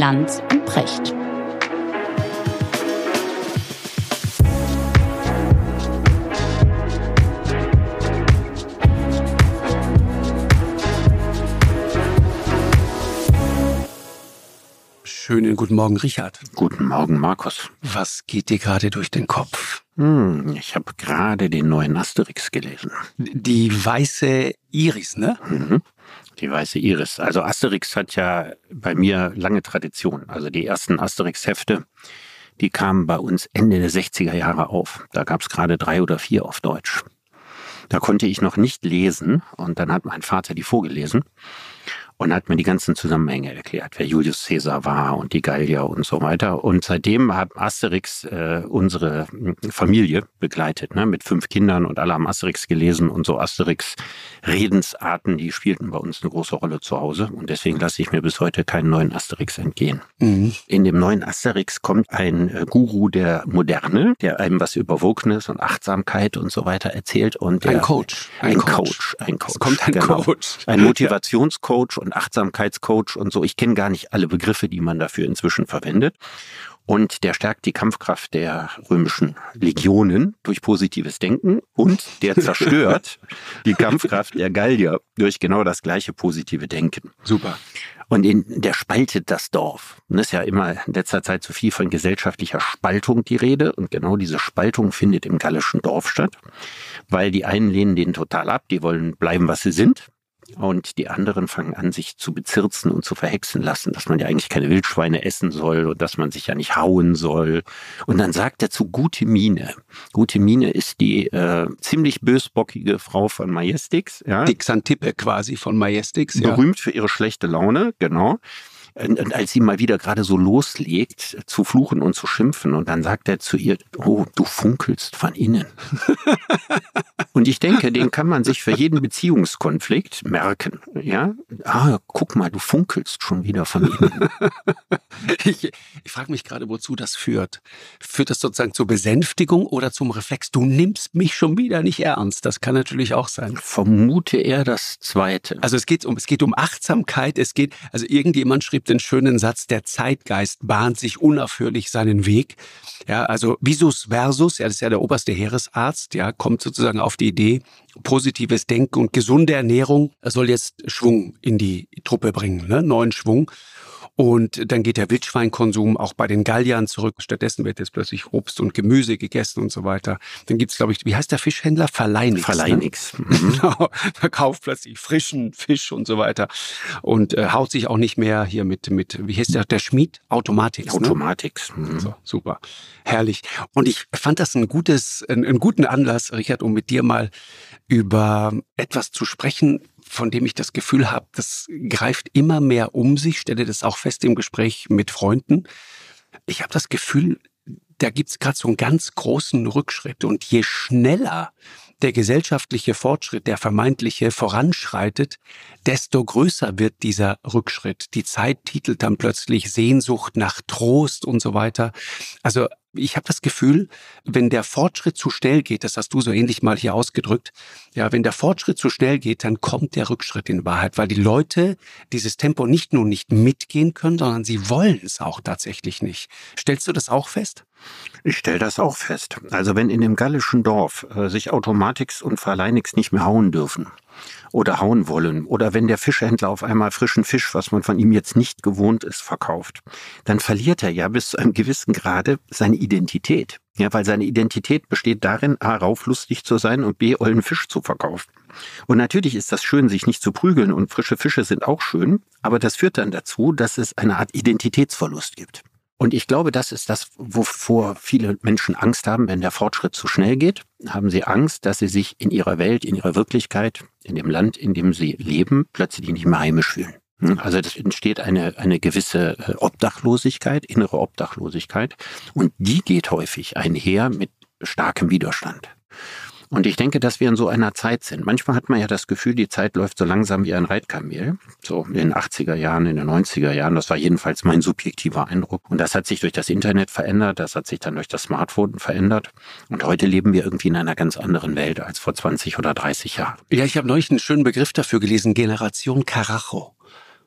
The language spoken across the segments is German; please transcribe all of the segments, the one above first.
Lanz und Precht. Schönen guten Morgen, Richard. Guten Morgen, Markus. Was geht dir gerade durch den Kopf? Hm, ich habe gerade den neuen Asterix gelesen. Die weiße Iris, ne? Mhm. Die weiße Iris. Also Asterix hat ja bei mir lange Tradition. Also die ersten Asterix-Hefte, die kamen bei uns Ende der 60er Jahre auf. Da gab es gerade drei oder vier auf Deutsch. Da konnte ich noch nicht lesen und dann hat mein Vater die vorgelesen und hat mir die ganzen Zusammenhänge erklärt, wer Julius Caesar war und die Gallier und so weiter. Und seitdem hat Asterix äh, unsere hm, Familie begleitet, ne, mit fünf Kindern und alle haben Asterix gelesen und so Asterix Redensarten, die spielten bei uns eine große Rolle zu Hause und deswegen lasse ich mir bis heute keinen neuen Asterix entgehen. Mhm. In dem neuen Asterix kommt ein äh, Guru der Moderne, der einem was über Wokeness und Achtsamkeit und so weiter erzählt und der, ein Coach, ein, ein Coach. Coach, ein Coach, es kommt ein genau. Coach, ein Motivationscoach und und Achtsamkeitscoach und so. Ich kenne gar nicht alle Begriffe, die man dafür inzwischen verwendet. Und der stärkt die Kampfkraft der römischen Legionen durch positives Denken und der zerstört die Kampfkraft der Gallier durch genau das gleiche positive Denken. Super. Und in, der spaltet das Dorf. Und es ist ja immer in letzter Zeit so viel von gesellschaftlicher Spaltung die Rede. Und genau diese Spaltung findet im gallischen Dorf statt, weil die einen lehnen den total ab, die wollen bleiben, was sie sind und die anderen fangen an, sich zu bezirzen und zu verhexen lassen, dass man ja eigentlich keine Wildschweine essen soll und dass man sich ja nicht hauen soll. Und dann sagt er zu Gute Mine. Gute Mine ist die äh, ziemlich bösbockige Frau von Majestix. Ja. Die Xantippe quasi von Majestix. Ja. Berühmt für ihre schlechte Laune, genau. Und als sie mal wieder gerade so loslegt, zu fluchen und zu schimpfen, und dann sagt er zu ihr, oh, du funkelst von innen. und ich denke, den kann man sich für jeden Beziehungskonflikt merken. Ja, ah, guck mal, du funkelst schon wieder von innen. ich, ich frage mich gerade, wozu das führt. Führt das sozusagen zur Besänftigung oder zum Reflex? Du nimmst mich schon wieder nicht ernst. Das kann natürlich auch sein. Vermute er das Zweite. Also es geht um, es geht um Achtsamkeit. Es geht, also irgendjemand schrieb den schönen Satz, der Zeitgeist bahnt sich unaufhörlich seinen Weg. Ja, also Visus Versus, das ist ja der oberste Heeresarzt, ja, kommt sozusagen auf die Idee, positives Denken und gesunde Ernährung soll jetzt Schwung in die Truppe bringen, ne? neuen Schwung. Und dann geht der Wildschweinkonsum auch bei den Galliern zurück. Stattdessen wird jetzt plötzlich Obst und Gemüse gegessen und so weiter. Dann gibt's, glaube ich, wie heißt der Fischhändler? Verleinix. Verleinix. Ne? Mhm. Genau. Verkauft plötzlich frischen Fisch und so weiter. Und äh, haut sich auch nicht mehr hier mit, mit wie heißt der, der Schmied? Automatix. Automatix. Ne? Mhm. So, super. Herrlich. Und ich fand das ein gutes, einen, einen guten Anlass, Richard, um mit dir mal über etwas zu sprechen, von dem ich das Gefühl habe, das greift immer mehr um sich, stelle das auch fest im Gespräch mit Freunden. Ich habe das Gefühl, da gibt es gerade so einen ganz großen Rückschritt. Und je schneller der gesellschaftliche Fortschritt, der vermeintliche voranschreitet, desto größer wird dieser Rückschritt. Die Zeit titelt dann plötzlich Sehnsucht nach Trost und so weiter. Also ich habe das Gefühl, wenn der Fortschritt zu schnell geht, das hast du so ähnlich mal hier ausgedrückt, ja, wenn der Fortschritt zu schnell geht, dann kommt der Rückschritt in Wahrheit, weil die Leute dieses Tempo nicht nur nicht mitgehen können, sondern sie wollen es auch tatsächlich nicht. Stellst du das auch fest? Ich stelle das auch fest. Also wenn in dem gallischen Dorf äh, sich Automatix und Verleinix nicht mehr hauen dürfen, oder hauen wollen oder wenn der Fischhändler auf einmal frischen Fisch, was man von ihm jetzt nicht gewohnt ist, verkauft, dann verliert er ja bis zu einem gewissen Grade seine Identität. Ja, weil seine Identität besteht darin, A, rauflustig zu sein und B, ollen Fisch zu verkaufen. Und natürlich ist das schön, sich nicht zu prügeln und frische Fische sind auch schön, aber das führt dann dazu, dass es eine Art Identitätsverlust gibt. Und ich glaube, das ist das, wovor viele Menschen Angst haben, wenn der Fortschritt zu schnell geht. Haben sie Angst, dass sie sich in ihrer Welt, in ihrer Wirklichkeit, in dem Land, in dem sie leben, plötzlich nicht mehr heimisch fühlen. Hm? Also das entsteht eine, eine gewisse äh, Obdachlosigkeit, innere Obdachlosigkeit. Und die geht häufig einher mit starkem Widerstand. Und ich denke, dass wir in so einer Zeit sind. Manchmal hat man ja das Gefühl, die Zeit läuft so langsam wie ein Reitkamel. So in den 80er Jahren, in den 90er Jahren. Das war jedenfalls mein subjektiver Eindruck. Und das hat sich durch das Internet verändert. Das hat sich dann durch das Smartphone verändert. Und heute leben wir irgendwie in einer ganz anderen Welt als vor 20 oder 30 Jahren. Ja, ich habe neulich einen schönen Begriff dafür gelesen. Generation Carajo.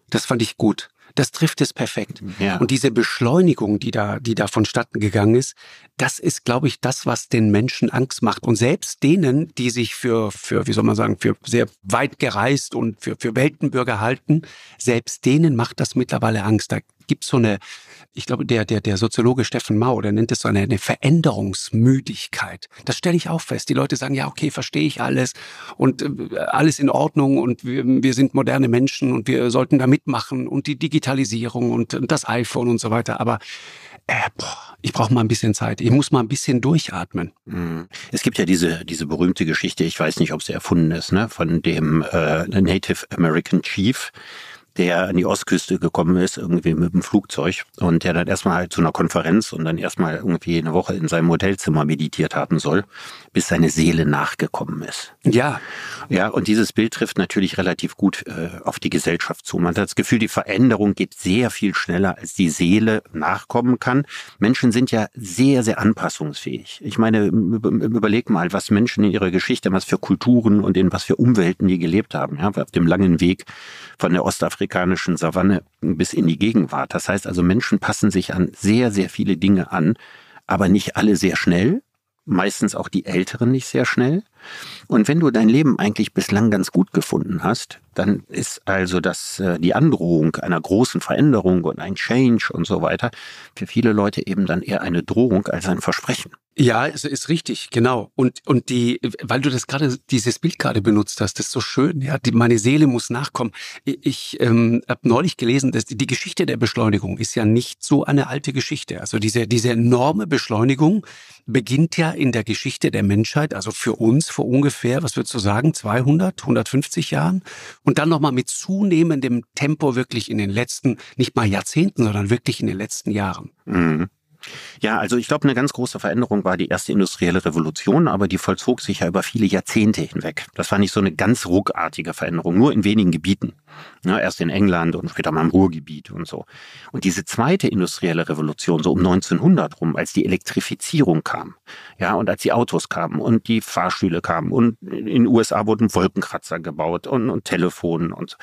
Das fand ich gut Das trifft es perfekt. Ja. Und diese Beschleunigung, die da, die da vonstatten gegangen ist, das ist, glaube ich, das, was den Menschen Angst macht. Und selbst denen, die sich für, für, wie soll man sagen, für sehr weit gereist und für, für Weltenbürger halten, selbst denen macht das mittlerweile Angst. Da gibt so eine, ich glaube, der, der, der Soziologe Steffen Mau, der nennt es so eine, eine Veränderungsmüdigkeit. Das stelle ich auch fest. Die Leute sagen, ja, okay, verstehe ich alles und äh, alles in Ordnung und wir, wir sind moderne Menschen und wir sollten da mitmachen und die Digitalisierung und, und das iPhone und so weiter. Aber äh, boah, ich brauche mal ein bisschen Zeit. Ich muss mal ein bisschen durchatmen. Mhm. Es gibt ja diese, diese berühmte Geschichte, ich weiß nicht, ob sie erfunden ist, ne, von dem äh, Native American Chief, der an die Ostküste gekommen ist, irgendwie mit dem Flugzeug und der dann erstmal halt zu einer Konferenz und dann erstmal irgendwie eine Woche in seinem Hotelzimmer meditiert haben soll, bis seine Seele nachgekommen ist. Ja. Ja, und dieses Bild trifft natürlich relativ gut äh, auf die Gesellschaft zu. Man hat das Gefühl, die Veränderung geht sehr viel schneller, als die Seele nachkommen kann. Menschen sind ja sehr, sehr anpassungsfähig. Ich meine, überleg mal, was Menschen in ihrer Geschichte, was für Kulturen und in was für Umwelten die gelebt haben, ja, auf dem langen Weg von der ostafrikanischen Savanne bis in die Gegenwart. Das heißt also, Menschen passen sich an sehr, sehr viele Dinge an, aber nicht alle sehr schnell, meistens auch die Älteren nicht sehr schnell. Und wenn du dein Leben eigentlich bislang ganz gut gefunden hast, dann ist also das äh, die Androhung einer großen Veränderung und ein Change und so weiter für viele Leute eben dann eher eine Drohung als ein Versprechen. Ja, es ist richtig, genau. Und und die, weil du das gerade dieses Bild gerade benutzt hast, das ist so schön. Ja, die, meine Seele muss nachkommen. Ich ähm, habe neulich gelesen, dass die, Geschichte der Beschleunigung ist ja nicht so eine alte Geschichte. Also diese diese enorme Beschleunigung beginnt ja in der Geschichte der Menschheit, also für uns vor ungefähr, was würdest du sagen, 200, 150 Jahren und dann nochmal mit zunehmendem Tempo wirklich in den letzten, nicht mal Jahrzehnten, sondern wirklich in den letzten Jahren. Mhm. Ja, also ich glaube, eine ganz große Veränderung war die erste industrielle Revolution, aber die vollzog sich ja über viele Jahrzehnte hinweg. Das war nicht so eine ganz ruckartige Veränderung, nur in wenigen Gebieten. Ja, erst in England und später mal im Ruhrgebiet und so. Und diese zweite industrielle Revolution, so um 1900 rum, als die Elektrifizierung kam, ja, und als die Autos kamen und die Fahrstühle kamen und in den USA wurden Wolkenkratzer gebaut und, und Telefonen und so.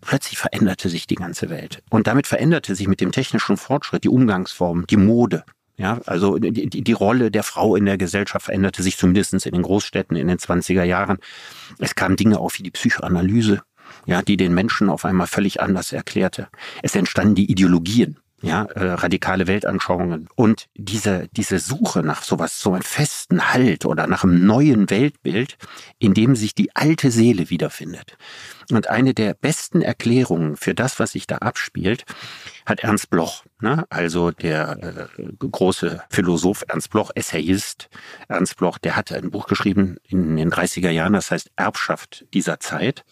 Plötzlich veränderte sich die ganze Welt. Und damit veränderte sich mit dem technischen Fortschritt die Umgangsform, die Mode. Ja, also die, die Rolle der Frau in der Gesellschaft veränderte sich zumindest in den Großstädten in den 20er Jahren. Es kamen Dinge auf wie die Psychoanalyse, ja, die den Menschen auf einmal völlig anders erklärte. Es entstanden die Ideologien, ja, äh, radikale Weltanschauungen. Und diese, diese Suche nach sowas, so einem festen Halt oder nach einem neuen Weltbild, in dem sich die alte Seele wiederfindet. Und eine der besten Erklärungen für das, was sich da abspielt, hat Ernst Bloch, ne? also der äh, große Philosoph Ernst Bloch, Essayist Ernst Bloch, der hatte ein Buch geschrieben in den 30er Jahren, das heißt Erbschaft dieser Zeit.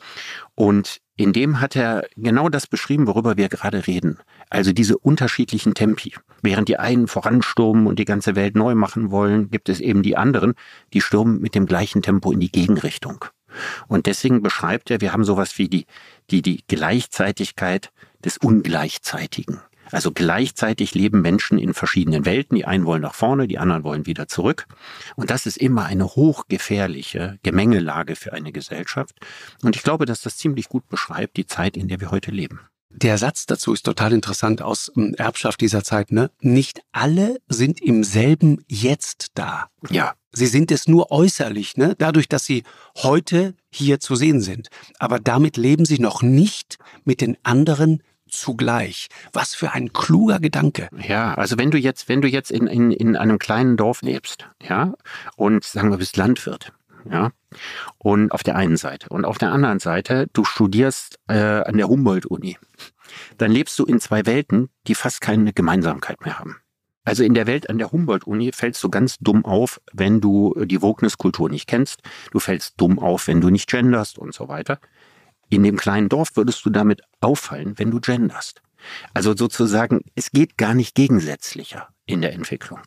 Und in dem hat er genau das beschrieben, worüber wir gerade reden. Also diese unterschiedlichen Tempi. Während die einen voranstürmen und die ganze Welt neu machen wollen, gibt es eben die anderen, die stürmen mit dem gleichen Tempo in die Gegenrichtung. Und deswegen beschreibt er, wir haben sowas wie die, die, die Gleichzeitigkeit des Ungleichzeitigen. Also gleichzeitig leben Menschen in verschiedenen Welten. Die einen wollen nach vorne, die anderen wollen wieder zurück. Und das ist immer eine hochgefährliche Gemengelage für eine Gesellschaft. Und ich glaube, dass das ziemlich gut beschreibt die Zeit, in der wir heute leben. Der Satz dazu ist total interessant aus ähm, Erbschaft dieser Zeit, ne? Nicht alle sind im selben Jetzt da. Ja. Sie sind es nur äußerlich, ne? Dadurch, dass sie heute hier zu sehen sind. Aber damit leben sie noch nicht mit den anderen zugleich. Was für ein kluger Gedanke. Ja, also wenn du jetzt, wenn du jetzt in, in, in einem kleinen Dorf lebst, ja, und sagen wir bist Landwirt, ja, und auf der einen Seite. Und auf der anderen Seite, du studierst äh, an der Humboldt-Uni. Dann lebst du in zwei Welten, die fast keine Gemeinsamkeit mehr haben. Also in der Welt an der Humboldt-Uni fällst du ganz dumm auf, wenn du die Wogniskultur nicht kennst. Du fällst dumm auf, wenn du nicht genderst und so weiter. In dem kleinen Dorf würdest du damit auffallen, wenn du genderst. Also sozusagen, es geht gar nicht gegensätzlicher in der Entwicklung.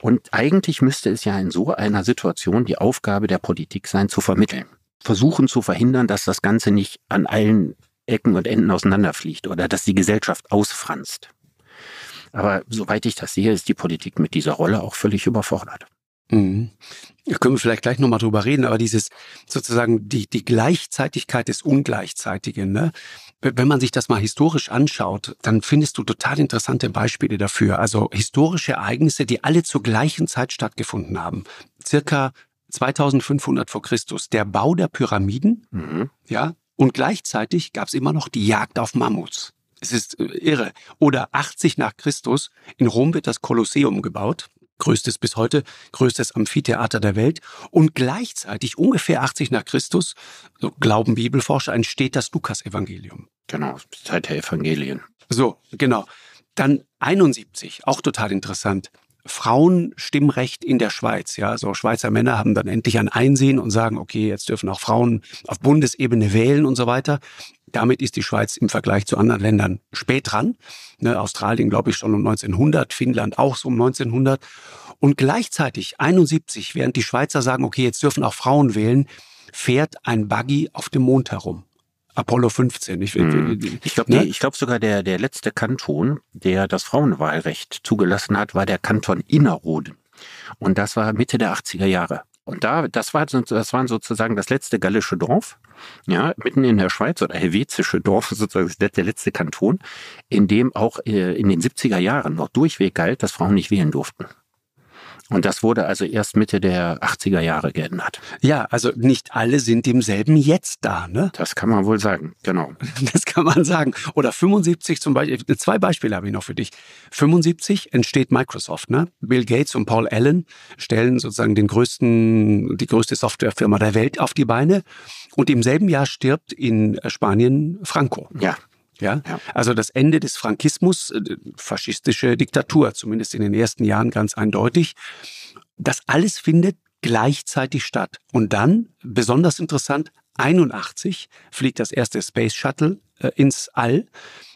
Und eigentlich müsste es ja in so einer Situation die Aufgabe der Politik sein, zu vermitteln. Versuchen zu verhindern, dass das Ganze nicht an allen Ecken und Enden auseinanderfliegt oder dass die Gesellschaft ausfranst. Aber soweit ich das sehe, ist die Politik mit dieser Rolle auch völlig überfordert. Mhm. Können wir vielleicht gleich nochmal drüber reden, aber dieses sozusagen die, die Gleichzeitigkeit des Ungleichzeitigen, ne? wenn man sich das mal historisch anschaut, dann findest du total interessante Beispiele dafür. Also historische Ereignisse, die alle zur gleichen Zeit stattgefunden haben. Circa 2500 vor Christus. Der Bau der Pyramiden, mhm. ja, und gleichzeitig gab es immer noch die Jagd auf Mammuts. Es ist äh, irre. Oder 80 nach Christus, in Rom wird das Kolosseum gebaut größtes bis heute, größtes Amphitheater der Welt. Und gleichzeitig, ungefähr 80 nach Christus, so glauben Bibelforscher, entsteht das Lukas-Evangelium. Genau, Zeit der Evangelien. So, genau. Dann 71, auch total interessant. Frauenstimmrecht in der Schweiz. Ja, so Schweizer Männer haben dann endlich ein Einsehen und sagen, okay, jetzt dürfen auch Frauen auf Bundesebene wählen und so weiter. Damit ist die Schweiz im Vergleich zu anderen Ländern spät dran. Ne, Australien, glaube ich, schon um 1900, Finnland auch so um 1900. Und gleichzeitig 71, während die Schweizer sagen, okay, jetzt dürfen auch Frauen wählen, fährt ein Buggy auf dem Mond herum. Apollo 15. Ich, hm. ich glaube ne? glaub sogar der, der letzte Kanton, der das Frauenwahlrecht zugelassen hat, war der Kanton Innerrhoden. Und das war Mitte der 80er Jahre. Und da, das war, das waren sozusagen das letzte gallische Dorf, ja, mitten in der Schweiz oder helvetische Dorf, sozusagen der letzte Kanton, in dem auch äh, in den 70er Jahren noch durchweg galt, dass Frauen nicht wählen durften. Und das wurde also erst Mitte der 80er Jahre geändert. Ja, also nicht alle sind demselben Jetzt da, ne? Das kann man wohl sagen, genau. Das kann man sagen. Oder 75 zum Beispiel, zwei Beispiele habe ich noch für dich. 75 entsteht Microsoft, ne? Bill Gates und Paul Allen stellen sozusagen den größten, die größte Softwarefirma der Welt auf die Beine. Und im selben Jahr stirbt in Spanien Franco. Ja. Ja? ja? Also das Ende des Frankismus, äh, faschistische Diktatur, zumindest in den ersten Jahren ganz eindeutig. Das alles findet gleichzeitig statt. Und dann, besonders interessant, 81 fliegt das erste Space Shuttle äh, ins All.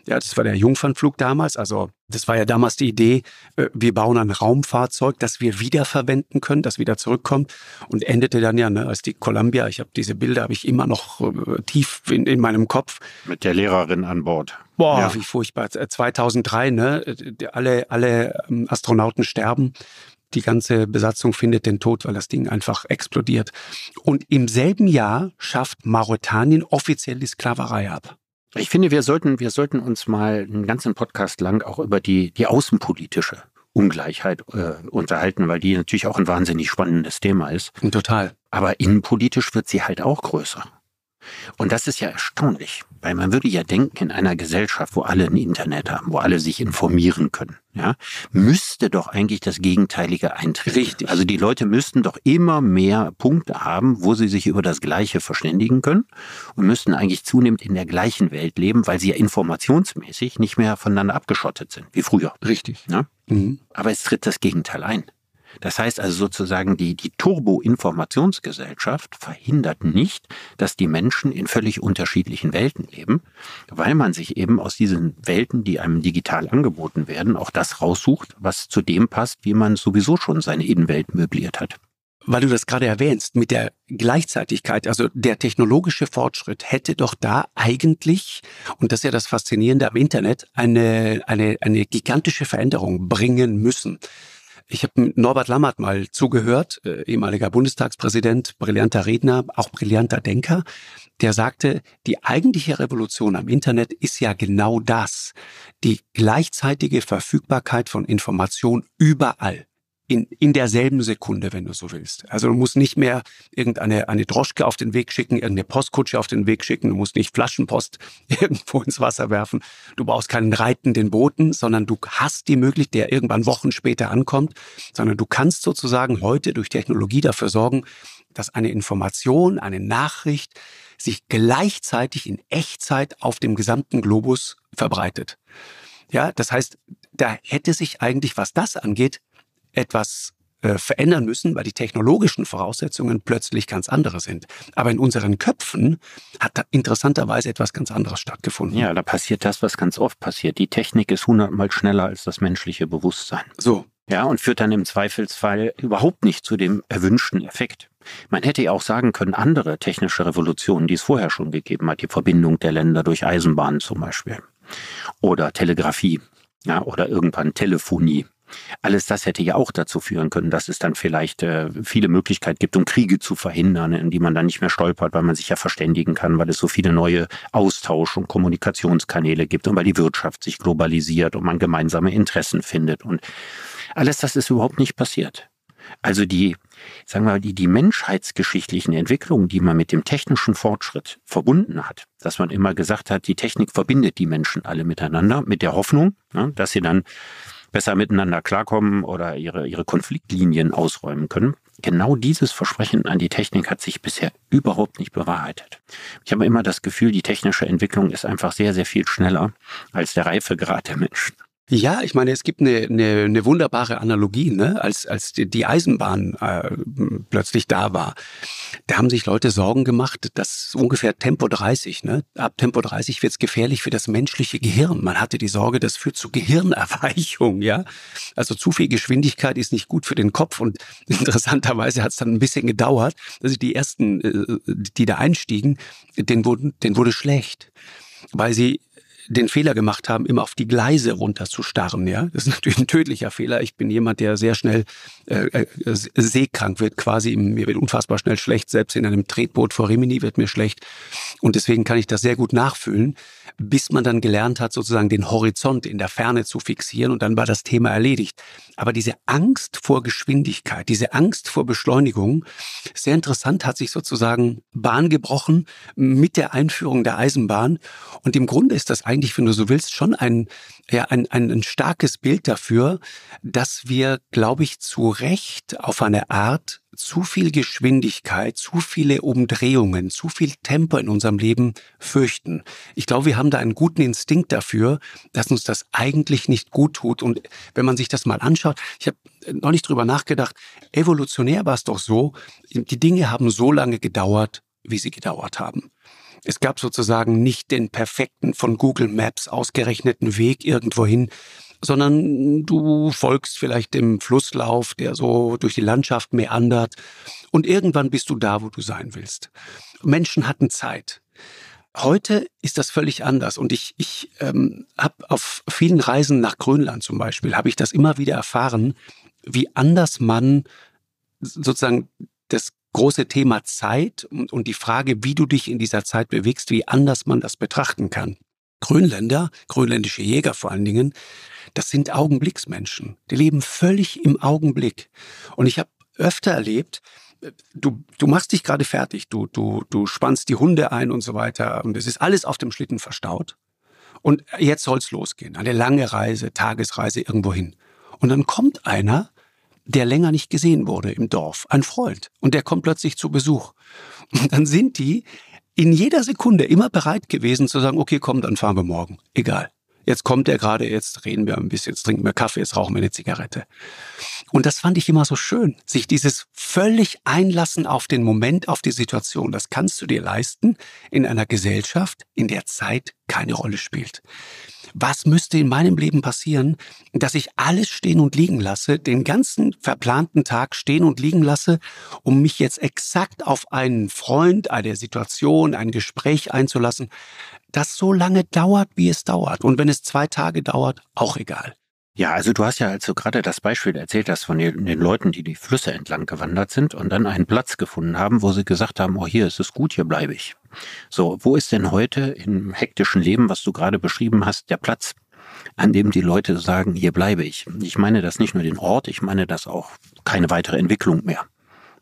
Ja, das war der Jungfernflug damals. Also das war ja damals die Idee, äh, wir bauen ein Raumfahrzeug, das wir wiederverwenden können, das wieder zurückkommt und endete dann ja, ne, als die Columbia, ich habe diese Bilder, habe ich immer noch äh, tief in, in meinem Kopf. Mit der Lehrerin an Bord. Boah, ja. wie furchtbar. 2003, ne, alle, alle ähm, Astronauten sterben. Die ganze Besatzung findet den Tod, weil das Ding einfach explodiert. Und im selben Jahr schafft Mauretanien offiziell die Sklaverei ab. Ich finde, wir sollten, wir sollten uns mal einen ganzen Podcast lang auch über die, die außenpolitische Ungleichheit äh, unterhalten, weil die natürlich auch ein wahnsinnig spannendes Thema ist. Total. Aber innenpolitisch wird sie halt auch größer. Und das ist ja erstaunlich, weil man würde ja denken, in einer Gesellschaft, wo alle ein Internet haben, wo alle sich informieren können, ja, müsste doch eigentlich das Gegenteilige eintreten. Richtig. Also die Leute müssten doch immer mehr Punkte haben, wo sie sich über das Gleiche verständigen können und müssten eigentlich zunehmend in der gleichen Welt leben, weil sie ja informationsmäßig nicht mehr voneinander abgeschottet sind, wie früher. Richtig. Ja? Mhm. Aber es tritt das Gegenteil ein. Das heißt also sozusagen, die, die Turbo-Informationsgesellschaft verhindert nicht, dass die Menschen in völlig unterschiedlichen Welten leben, weil man sich eben aus diesen Welten, die einem digital angeboten werden, auch das raussucht, was zu dem passt, wie man sowieso schon seine Innenwelt möbliert hat weil du das gerade erwähnst, mit der Gleichzeitigkeit, also der technologische Fortschritt hätte doch da eigentlich, und das ist ja das Faszinierende am Internet, eine, eine, eine gigantische Veränderung bringen müssen. Ich habe Norbert Lammert mal zugehört, äh, ehemaliger Bundestagspräsident, brillanter Redner, auch brillanter Denker, der sagte, die eigentliche Revolution am Internet ist ja genau das, die gleichzeitige Verfügbarkeit von Information überall in, in derselben Sekunde, wenn du so willst. Also du musst nicht mehr irgendeine eine Droschke auf den Weg schicken, irgendeine Postkutsche auf den Weg schicken, du musst nicht Flaschenpost irgendwo ins Wasser werfen, du brauchst keinen reitenden Boten, sondern du hast die Möglichkeit, der irgendwann Wochen später ankommt, sondern du kannst sozusagen heute durch Technologie dafür sorgen, dass eine Information, eine Nachricht sich gleichzeitig in Echtzeit auf dem gesamten Globus verbreitet. Ja, das heißt, da hätte sich eigentlich, was das angeht, etwas äh, verändern müssen, weil die technologischen Voraussetzungen plötzlich ganz andere sind. Aber in unseren Köpfen hat da interessanterweise etwas ganz anderes stattgefunden. Ja, da passiert das, was ganz oft passiert. Die Technik ist hundertmal schneller als das menschliche Bewusstsein. So. Ja, und führt dann im Zweifelsfall überhaupt nicht zu dem erwünschten Effekt. Man hätte ja auch sagen können, andere technische Revolutionen, die es vorher schon gegeben hat, die Verbindung der Länder durch Eisenbahnen zum Beispiel oder Telegrafie, ja, oder irgendwann Telefonie Alles das hätte ja auch dazu führen können, dass es dann vielleicht äh, viele Möglichkeiten gibt, um Kriege zu verhindern, in die man dann nicht mehr stolpert, weil man sich ja verständigen kann, weil es so viele neue Austausch- und Kommunikationskanäle gibt und weil die Wirtschaft sich globalisiert und man gemeinsame Interessen findet. Und alles das ist überhaupt nicht passiert. Also die, sagen wir mal, die, die menschheitsgeschichtlichen Entwicklungen, die man mit dem technischen Fortschritt verbunden hat, dass man immer gesagt hat, die Technik verbindet die Menschen alle miteinander mit der Hoffnung, ne, dass sie dann besser miteinander klarkommen oder ihre, ihre Konfliktlinien ausräumen können. Genau dieses Versprechen an die Technik hat sich bisher überhaupt nicht bewahrheitet. Ich habe immer das Gefühl, die technische Entwicklung ist einfach sehr, sehr viel schneller als der Reifegrad der Menschen. Ja, ich meine, es gibt eine, eine, eine wunderbare Analogie, ne? als, als die, Eisenbahn äh, plötzlich da war. Da haben sich Leute Sorgen gemacht, dass ungefähr Tempo 30, ne? ab Tempo 30 wird es gefährlich für das menschliche Gehirn. Man hatte die Sorge, das führt zu Gehirnerweichung. ja. Also zu viel Geschwindigkeit ist nicht gut für den Kopf und interessanterweise hat es dann ein bisschen gedauert, dass die ersten, äh, die da einstiegen, denen wurde, denen wurde schlecht weil sie den Fehler gemacht haben, immer auf die Gleise runterzustarren. Ja, das ist natürlich ein tödlicher Fehler. Ich bin jemand, der sehr schnell äh, äh, seekrank wird, quasi mir wird unfassbar schnell schlecht. Selbst in einem Tretboot vor Rimini wird mir schlecht und deswegen kann ich das sehr gut nachfühlen, bis man dann gelernt hat, sozusagen den Horizont in der Ferne zu fixieren und dann war das Thema erledigt. Aber diese Angst vor Geschwindigkeit, diese Angst vor Beschleunigung, sehr interessant, hat sich sozusagen Bahn gebrochen mit der Einführung der Eisenbahn und im Grunde ist das eigentlich wenn du so willst, schon ein, ja, ein, ein, ein starkes Bild dafür, dass wir, glaube ich, zu Recht auf eine Art zu viel Geschwindigkeit, zu viele Umdrehungen, zu viel Tempo in unserem Leben fürchten. Ich glaube, wir haben da einen guten Instinkt dafür, dass uns das eigentlich nicht gut tut. Und wenn man sich das mal anschaut, ich habe noch nicht drüber nachgedacht, evolutionär war es doch so, die Dinge haben so lange gedauert, wie sie gedauert haben. Es gab sozusagen nicht den perfekten von Google Maps ausgerechneten Weg irgendwohin, sondern du folgst vielleicht dem Flusslauf, der so durch die Landschaft meandert und irgendwann bist du da, wo du sein willst. Menschen hatten Zeit. Heute ist das völlig anders und ich, ich ähm, habe auf vielen Reisen nach Grönland zum Beispiel, habe ich das immer wieder erfahren, wie anders man sozusagen das große Thema Zeit und, und die Frage, wie du dich in dieser Zeit bewegst, wie anders man das betrachten kann. Grönländer, grönländische Jäger vor allen Dingen, das sind Augenblicksmenschen. Die leben völlig im Augenblick. Und ich habe öfter erlebt, du, du machst dich gerade fertig, du, du, du spannst die Hunde ein und so weiter und es ist alles auf dem Schlitten verstaut. Und jetzt soll's losgehen. Eine lange Reise, Tagesreise irgendwo hin. Und dann kommt einer der länger nicht gesehen wurde im Dorf, ein Freund, und der kommt plötzlich zu Besuch. Und dann sind die in jeder Sekunde immer bereit gewesen zu sagen, okay, komm, dann fahren wir morgen. Egal. Jetzt kommt er gerade, jetzt reden wir ein bisschen, jetzt trinken wir Kaffee, jetzt rauchen wir eine Zigarette. Und das fand ich immer so schön, sich dieses völlig einlassen auf den Moment, auf die Situation. Das kannst du dir leisten in einer Gesellschaft, in der Zeit keine Rolle spielt was müsste in meinem Leben passieren, dass ich alles stehen und liegen lasse, den ganzen verplanten Tag stehen und liegen lasse, um mich jetzt exakt auf einen Freund, eine Situation, ein Gespräch einzulassen, das so lange dauert, wie es dauert. Und wenn es zwei Tage dauert, auch egal. Ja, also du hast ja also gerade das Beispiel erzählt hast von den, Leuten, die die Flüsse entlang gewandert sind und dann einen Platz gefunden haben, wo sie gesagt haben, oh hier ist es gut, hier bleibe ich. So, wo ist denn heute im hektischen Leben, was du gerade beschrieben hast, der Platz, an dem die Leute sagen, hier bleibe ich? Ich meine das nicht nur den Ort, ich meine das auch keine weitere Entwicklung mehr.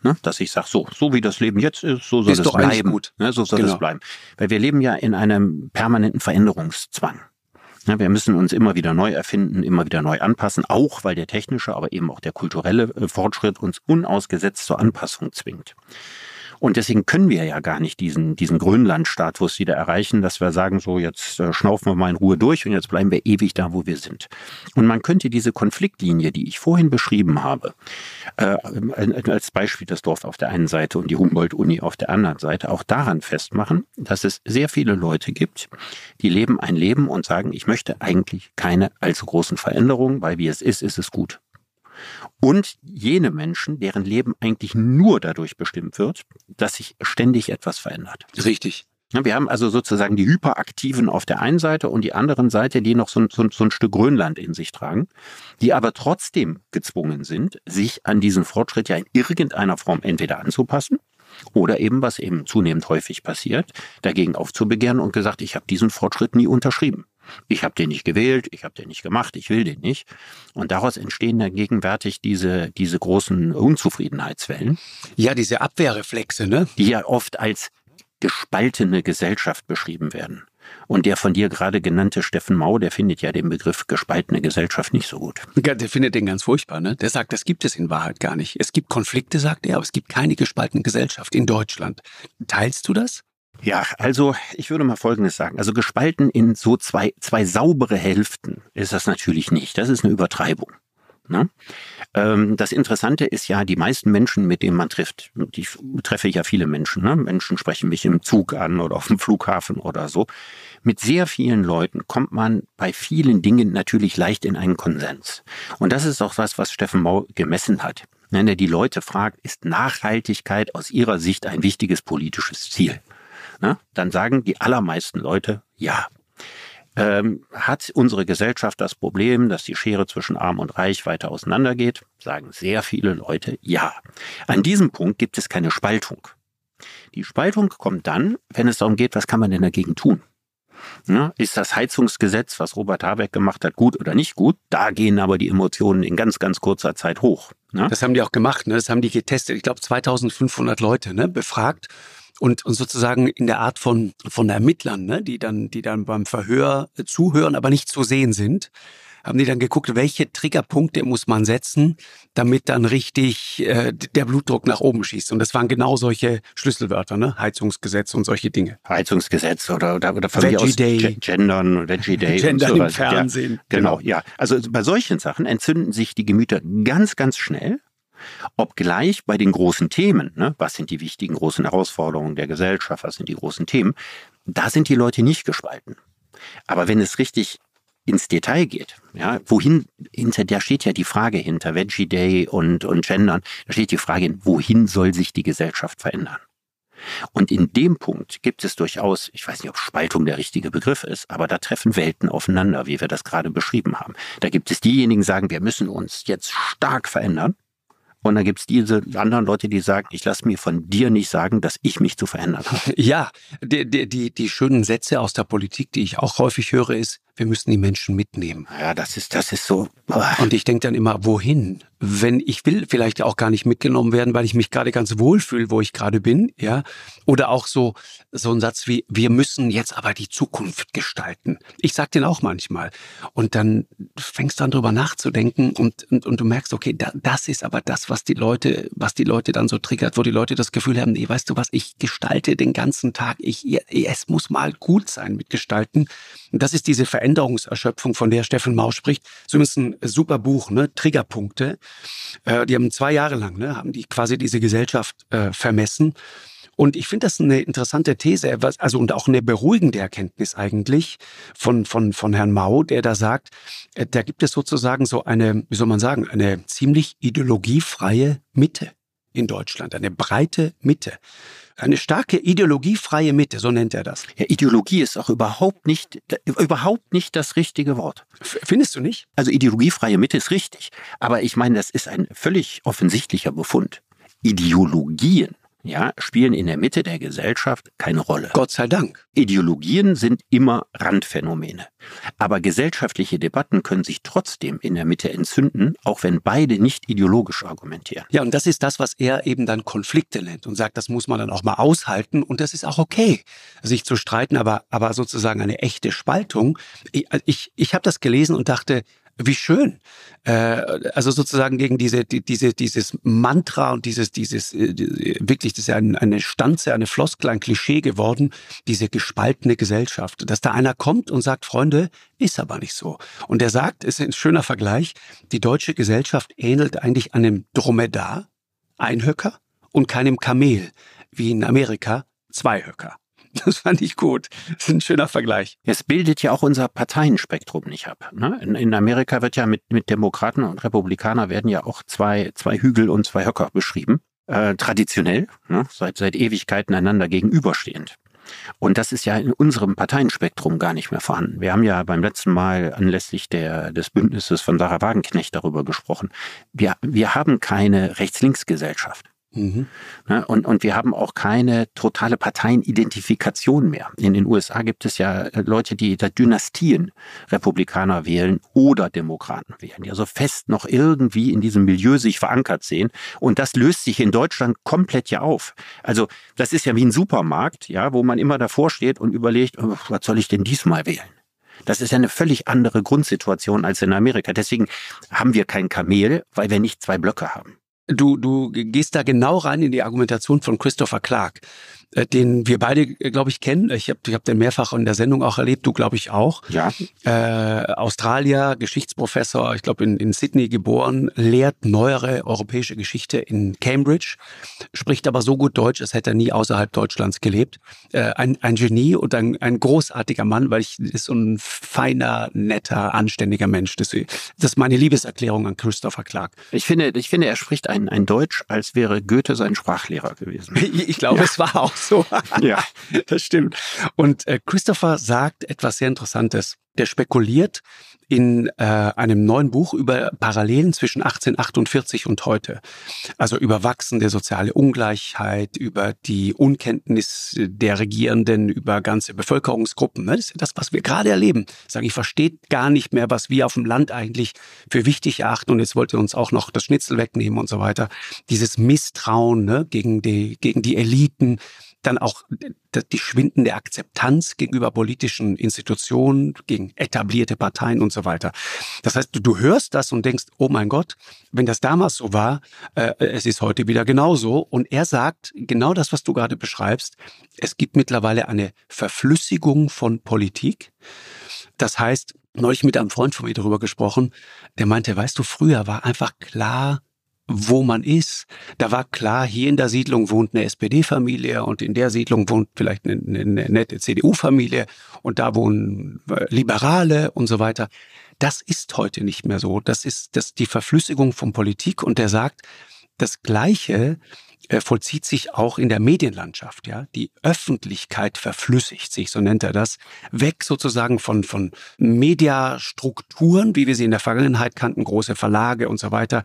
Ne? Dass ich sage, so, so wie das Leben jetzt ist, so soll ist es bleiben. Gut. Ne? So soll genau. es bleiben. Weil wir leben ja in einem permanenten Veränderungszwang. Ja, wir müssen uns immer wieder neu erfinden, immer wieder neu anpassen, auch weil der technische, aber eben auch der kulturelle äh, Fortschritt uns unausgesetzt zur Anpassung zwingt. Und deswegen können wir ja gar nicht diesen, diesen Grönland-Status wieder erreichen, dass wir sagen, so jetzt äh, schnaufen wir mal in Ruhe durch und jetzt bleiben wir ewig da, wo wir sind. Und man könnte diese Konfliktlinie, die ich vorhin beschrieben habe, äh, als Beispiel das Dorf auf der einen Seite und die Humboldt-Uni auf der anderen Seite, auch daran festmachen, dass es sehr viele Leute gibt, die leben ein Leben und sagen, ich möchte eigentlich keine allzu großen Veränderungen, weil wie es ist, ist es gut und jene Menschen, deren Leben eigentlich nur dadurch bestimmt wird, dass sich ständig etwas verändert. Richtig. Wir haben also sozusagen die Hyperaktiven auf der einen Seite und die anderen Seite, die noch so, so, so, ein Stück Grönland in sich tragen, die aber trotzdem gezwungen sind, sich an diesen Fortschritt ja in irgendeiner Form entweder anzupassen oder eben, was eben zunehmend häufig passiert, dagegen aufzubegehren und gesagt, ich habe diesen Fortschritt nie unterschrieben. Ich habe den nicht gewählt, ich habe den nicht gemacht, ich will den nicht. Und daraus entstehen dann gegenwärtig diese, diese großen Unzufriedenheitswellen. Ja, diese Abwehrreflexe, ne? Die ja oft als gespaltene Gesellschaft beschrieben werden. Und der von dir gerade genannte Steffen Mau, der findet ja den Begriff gespaltene Gesellschaft nicht so gut. Der findet den ganz furchtbar, ne? Der sagt, das gibt es in Wahrheit gar nicht. Es gibt Konflikte, sagt er, aber es gibt keine gespaltene Gesellschaft in Deutschland. Teilst du das? Ja, also ich würde mal Folgendes sagen. Also gespalten in so zwei, zwei saubere Hälften ist das natürlich nicht. Das ist eine Übertreibung. Ne? Ähm, das Interessante ist ja, die meisten Menschen, mit denen man trifft, die treffe ich ja viele Menschen. Ne? Menschen sprechen mich im Zug an oder auf dem Flughafen oder so. Mit sehr vielen Leuten kommt man bei vielen Dingen natürlich leicht in einen Konsens. Und das ist auch was, was Steffen Mau gemessen hat. Wenn er die Leute fragt, ist Nachhaltigkeit aus ihrer Sicht ein wichtiges politisches Ziel? Ne? Dann sagen die allermeisten Leute ja. Ähm, hat unsere Gesellschaft das Problem, dass die Schere zwischen Arm und Reich weiter auseinandergeht? Sagen sehr viele Leute ja. An diesem Punkt gibt es keine Spaltung. Die Spaltung kommt dann, wenn es darum geht, was kann man denn dagegen tun? Ja, ist das Heizungsgesetz, was Robert Habeck gemacht hat, gut oder nicht gut? Da gehen aber die Emotionen in ganz, ganz kurzer Zeit hoch. Ne? Das haben die auch gemacht, ne? das haben die getestet. Ich glaube 2500 Leute ne? befragt und, und sozusagen in der Art von, von Ermittlern, ne, die dann, die dann beim Verhör zuhören, aber nicht zu sehen sind, haben die dann geguckt, welche Triggerpunkte muss man setzen, damit dann richtig äh, der Blutdruck nach oben schießt. Und das waren genau solche Schlüsselwörter, ne? Heizungsgesetz und solche Dinge. Heizungsgesetz oder oder, oder Veggie aus Day. Gendern, Veggie Day Gendern und so im Fernsehen. Ja, genau, genau, ja. Also bei solchen Sachen entzünden sich die Gemüter ganz, ganz schnell. Obgleich bei den großen Themen, ne, was sind die wichtigen großen Herausforderungen der Gesellschaft, was sind die großen Themen, da sind die Leute nicht gespalten. Aber wenn es richtig ins Detail geht, ja, wohin, hinter der steht ja die Frage hinter Veggie Day und, und Gendern, da steht die Frage, wohin soll sich die Gesellschaft verändern? Und in dem Punkt gibt es durchaus, ich weiß nicht, ob Spaltung der richtige Begriff ist, aber da treffen Welten aufeinander, wie wir das gerade beschrieben haben. Da gibt es diejenigen, die sagen, wir müssen uns jetzt stark verändern. Und dann gibt es diese anderen Leute, die sagen, ich lasse mir von dir nicht sagen, dass ich mich zu verändern habe. Ja, die, die, die, die schönen Sätze aus der Politik, die ich auch häufig höre, ist, wir müssen die Menschen mitnehmen. Ja, das ist, das ist so. Und ich denke dann immer, wohin? Wenn ich will vielleicht auch gar nicht mitgenommen werden, weil ich mich gerade ganz wohl fühle, wo ich gerade bin, ja. Oder auch so, so ein Satz wie, wir müssen jetzt aber die Zukunft gestalten. Ich sag den auch manchmal. Und dann fängst du an drüber nachzudenken und, und, und du merkst, okay, da, das ist aber das, was die Leute, was die Leute dann so triggert, wo die Leute das Gefühl haben, nee, weißt du was, ich gestalte den ganzen Tag, ich, es muss mal gut sein mit Gestalten. Und das ist diese Veränderung Veränderungserschöpfung, von der Steffen Mau spricht. Zumindest ein super Buch, ne? Triggerpunkte. Äh, die haben zwei Jahre lang, ne, haben die quasi diese Gesellschaft äh, vermessen. Und ich finde das eine interessante These, also und auch eine beruhigende Erkenntnis eigentlich von, von, von Herrn Mau, der da sagt, äh, da gibt es sozusagen so eine, wie soll man sagen, eine ziemlich ideologiefreie Mitte in Deutschland, eine breite Mitte. Eine starke ideologiefreie Mitte, so nennt er das. Ja, Ideologie ist auch überhaupt nicht, überhaupt nicht das richtige Wort. Findest du nicht? Also ideologiefreie Mitte ist richtig. Aber ich meine, das ist ein völlig offensichtlicher Befund. Ideologien ja, spielen in der Mitte der Gesellschaft keine Rolle. Gott sei Dank. Ideologien sind immer Randphänomene. Aber gesellschaftliche Debatten können sich trotzdem in der Mitte entzünden, auch wenn beide nicht ideologisch argumentieren. Ja, und das ist das, was er eben dann Konflikte nennt und sagt, das muss man dann auch mal aushalten und das ist auch okay, sich zu streiten, aber, aber sozusagen eine echte Spaltung. Ich, ich, ich habe das gelesen und dachte, wie schön. Äh, also sozusagen gegen diese, die, diese, dieses Mantra und dieses, dieses, äh, wirklich, das ist ja ein, eine Stanze, eine Floskel, ein Klischee geworden, diese gespaltene Gesellschaft. Dass da einer kommt und sagt, Freunde, ist aber nicht so. Und er sagt, ist ein schöner Vergleich, die deutsche Gesellschaft ähnelt eigentlich einem Dromedar, Einhöcker, und keinem Kamel, wie in Amerika, Zweihöcker. Das fand ich gut. Das ist ein schöner Vergleich. Es bildet ja auch unser Parteienspektrum nicht ab. Ne? In, in, Amerika wird ja mit, mit Demokraten und Republikaner werden ja auch zwei, zwei Hügel und zwei Höcker beschrieben. Äh, traditionell, ne? seit, seit Ewigkeiten einander gegenüberstehend. Und das ist ja in unserem Parteienspektrum gar nicht mehr vorhanden. Wir haben ja beim letzten Mal anlässlich der, des Bündnisses von Sarah Wagenknecht darüber gesprochen. Wir, wir haben keine Rechts-Links-Gesellschaft. Mhm. Und, und wir haben auch keine totale Parteienidentifikation mehr. In den USA gibt es ja äh, Leute, die da Dynastien Republikaner wählen oder Demokraten wählen, die also fest noch irgendwie in diesem Milieu sich verankert sehen. Und das löst sich in Deutschland komplett ja auf. Also das ist ja wie ein Supermarkt, ja, wo man immer davor steht und überlegt, oh, was soll ich denn diesmal wählen? Das ist ja eine völlig andere Grundsituation als in Amerika. Deswegen haben wir kein Kamel, weil wir nicht zwei Blöcke haben. Du, du gehst da genau rein in die Argumentation von Christopher Clark. Äh, den wir beide, äh, glaube ich, kennen. Ich habe ich hab den mehrfach in der Sendung auch erlebt, du glaube ich auch. Ja. Äh, Australier, Geschichtsprofessor, ich glaube in, in Sydney geboren, lehrt neuere europäische Geschichte in Cambridge, spricht aber so gut Deutsch, als hätte er nie außerhalb Deutschlands gelebt. Äh, ein, ein Genie und ein, ein großartiger Mann, weil ich ist so ein feiner, netter, anständiger Mensch. Das, das ist meine Liebeserklärung an Christopher Clark. Ich finde, ich finde, er spricht ein, ein Deutsch, als wäre Goethe sein Sprachlehrer gewesen. Ich glaube, ja. es war auch so. ja, das stimmt. Und äh, Christopher sagt etwas sehr Interessantes. Der spekuliert in äh, einem neuen Buch über Parallelen zwischen 1848 und heute. Also über wachsende soziale Ungleichheit, über die Unkenntnis der Regierenden, über ganze Bevölkerungsgruppen. Ne? Das ist das, was wir gerade erleben. Ich sage, ich verstehe gar nicht mehr, was wir auf dem Land eigentlich für wichtig erachten. Und jetzt wollt ihr uns auch noch das Schnitzel wegnehmen und so weiter. Dieses Misstrauen ne? gegen, die, gegen die Eliten, dann auch die schwindende Akzeptanz gegenüber politischen Institutionen, gegen etablierte Parteien und so weiter. Das heißt, du, hörst das und denkst, oh mein Gott, wenn das damals so war, äh, es ist heute wieder genauso. Und er sagt genau das, was du gerade beschreibst. Es gibt mittlerweile eine Verflüssigung von Politik. Das heißt, neulich mit einem Freund von mir darüber gesprochen, der meinte, weißt du, früher war einfach klar, wo man ist. Da war klar, hier in der Siedlung wohnt eine SPD-Familie und in der Siedlung wohnt vielleicht eine, eine nette CDU-Familie und da wohnen äh, Liberale und so weiter. Das ist heute nicht mehr so. Das ist das die Verflüssigung von Politik und der sagt, das Gleiche äh, vollzieht sich auch in der Medienlandschaft. Ja, die Öffentlichkeit verflüssigt sich, so nennt er das, weg sozusagen von von Mediastrukturen, wie wir sie in der Vergangenheit kannten, große Verlage und so weiter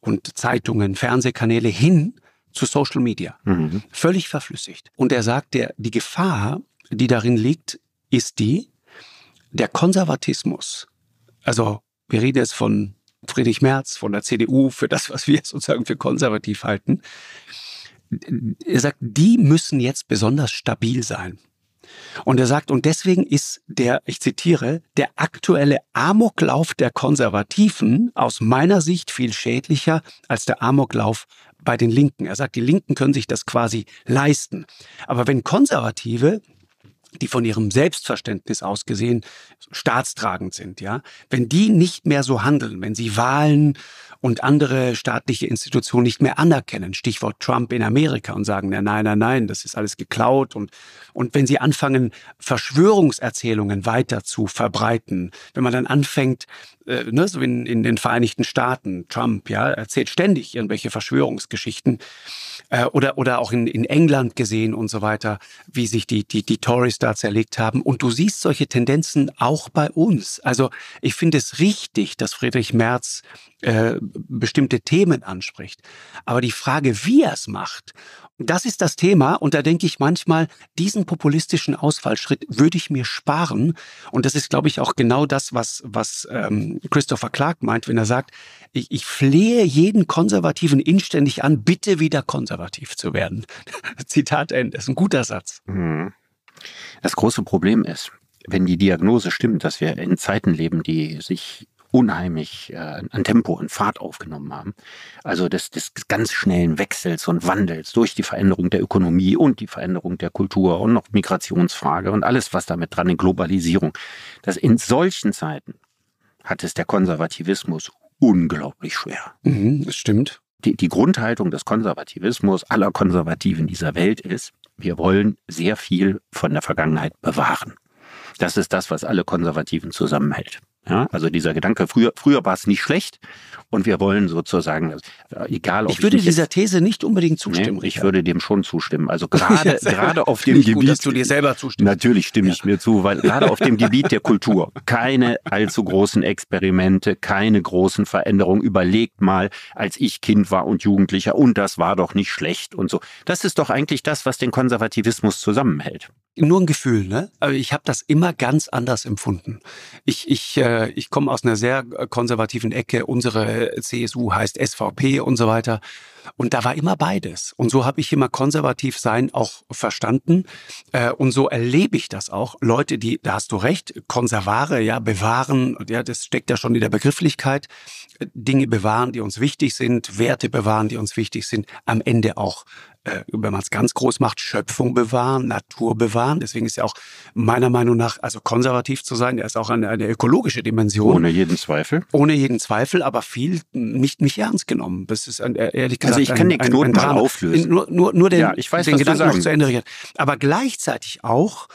und Zeitungen, Fernsehkanäle hin zu Social Media. Mhm. Völlig verflüssigt. Und er sagt, der die Gefahr, die darin liegt, ist die, der Konservatismus. Also wir reden jetzt von Friedrich Merz, von der CDU, für das, was wir sozusagen für konservativ halten, er sagt, die müssen jetzt besonders stabil sein. Und er sagt, und deswegen ist der, ich zitiere, der aktuelle Amoklauf der Konservativen aus meiner Sicht viel schädlicher als der Amoklauf bei den Linken. Er sagt, die Linken können sich das quasi leisten. Aber wenn Konservative die von ihrem Selbstverständnis aus gesehen staatstragend sind, ja, wenn die nicht mehr so handeln, wenn sie Wahlen und andere staatliche Institutionen nicht mehr anerkennen, Stichwort Trump in Amerika und sagen, nein, nein, nein, das ist alles geklaut und, und wenn sie anfangen, Verschwörungserzählungen weiter zu verbreiten, wenn man dann anfängt, äh, ne, so in, in den Vereinigten Staaten, Trump, ja, erzählt ständig irgendwelche Verschwörungsgeschichten, äh, oder, oder auch in, in England gesehen und so weiter, wie sich die, die, die Tories da zerlegt haben. Und du siehst solche Tendenzen auch bei uns. Also ich finde es richtig, dass Friedrich Merz äh, bestimmte Themen anspricht. Aber die Frage, wie er es macht das ist das Thema und da denke ich manchmal, diesen populistischen Ausfallschritt würde ich mir sparen. Und das ist, glaube ich, auch genau das, was, was ähm, Christopher Clark meint, wenn er sagt, ich, ich flehe jeden Konservativen inständig an, bitte wieder konservativ zu werden. Zitat Ende. Das ist ein guter Satz. Mhm. Das große Problem ist, wenn die Diagnose stimmt, dass wir in Zeiten leben, die sich unheimlich äh, an Tempo und Fahrt aufgenommen haben. Also des, des ganz schnellen Wechsels und Wandels durch die Veränderung der Ökonomie und die Veränderung der Kultur und noch Migrationsfrage und alles, was damit dran in Globalisierung. Dass in solchen Zeiten hat es der Konservativismus unglaublich schwer. Mhm, das stimmt. Die, die Grundhaltung des Konservativismus aller Konservativen dieser Welt ist, wir wollen sehr viel von der Vergangenheit bewahren. Das ist das, was alle Konservativen zusammenhält. Ja, also dieser Gedanke, früher, früher war es nicht schlecht und wir wollen sozusagen, äh, egal ob ich würde ich dieser These nicht unbedingt zustimmen. Nee, ich würde dem schon zustimmen. Also gerade gerade auf dem Gebiet, gut, dass du dir selber zustimmst. Natürlich stimme ja. ich mir zu, weil gerade auf dem Gebiet der Kultur keine allzu großen Experimente, keine großen Veränderungen. Überlegt mal, als ich Kind war und Jugendlicher und das war doch nicht schlecht und so. Das ist doch eigentlich das, was den Konservativismus zusammenhält nur ein Gefühl, ne? Aber ich habe das immer ganz anders empfunden. Ich, ich, äh, ich komme aus einer sehr konservativen Ecke. Unsere CSU heißt SVP und so weiter. Und da war immer beides. Und so habe ich immer konservativ sein auch verstanden. Äh, und so erlebe ich das auch. Leute, die, da hast du recht, Konservare, ja, bewahren, ja, das steckt ja schon in der Begrifflichkeit. Dinge bewahren, die uns wichtig sind, Werte bewahren, die uns wichtig sind, am Ende auch äh, wenn man es ganz groß macht, Schöpfung bewahren, Natur bewahren. Deswegen ist ja auch meiner Meinung nach, also konservativ zu sein, der ist auch eine, eine ökologische Dimension. Ohne jeden Zweifel. Ohne jeden Zweifel, aber viel nicht, nicht ernst genommen. Das ist ein, ehrlich gesagt Also ich kann ein, den Knoten mal auflösen. Nur, nur, nur den, ja, ich weiß, den Gedanken noch zu Ende Aber gleichzeitig auch,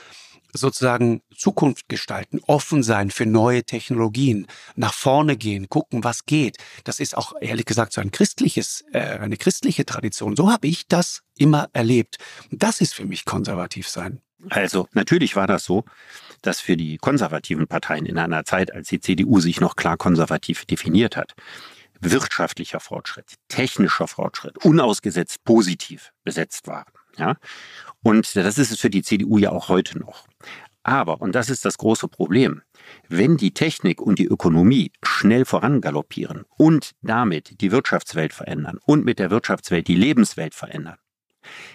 sozusagen Zukunft gestalten, offen sein für neue Technologien, nach vorne gehen, gucken, was geht. Das ist auch ehrlich gesagt so ein christliches, äh, eine christliche Tradition. So habe ich das immer erlebt. Das ist für mich konservativ sein. Also natürlich war das so, dass für die konservativen Parteien in einer Zeit, als die CDU sich noch klar konservativ definiert hat, wirtschaftlicher Fortschritt, technischer Fortschritt unausgesetzt positiv besetzt waren. Ja? Und das ist es für die CDU ja auch heute noch. Aber, und das ist das große Problem, wenn die Technik und die Ökonomie schnell vorangaloppieren und damit die Wirtschaftswelt verändern und mit der Wirtschaftswelt die Lebenswelt verändern,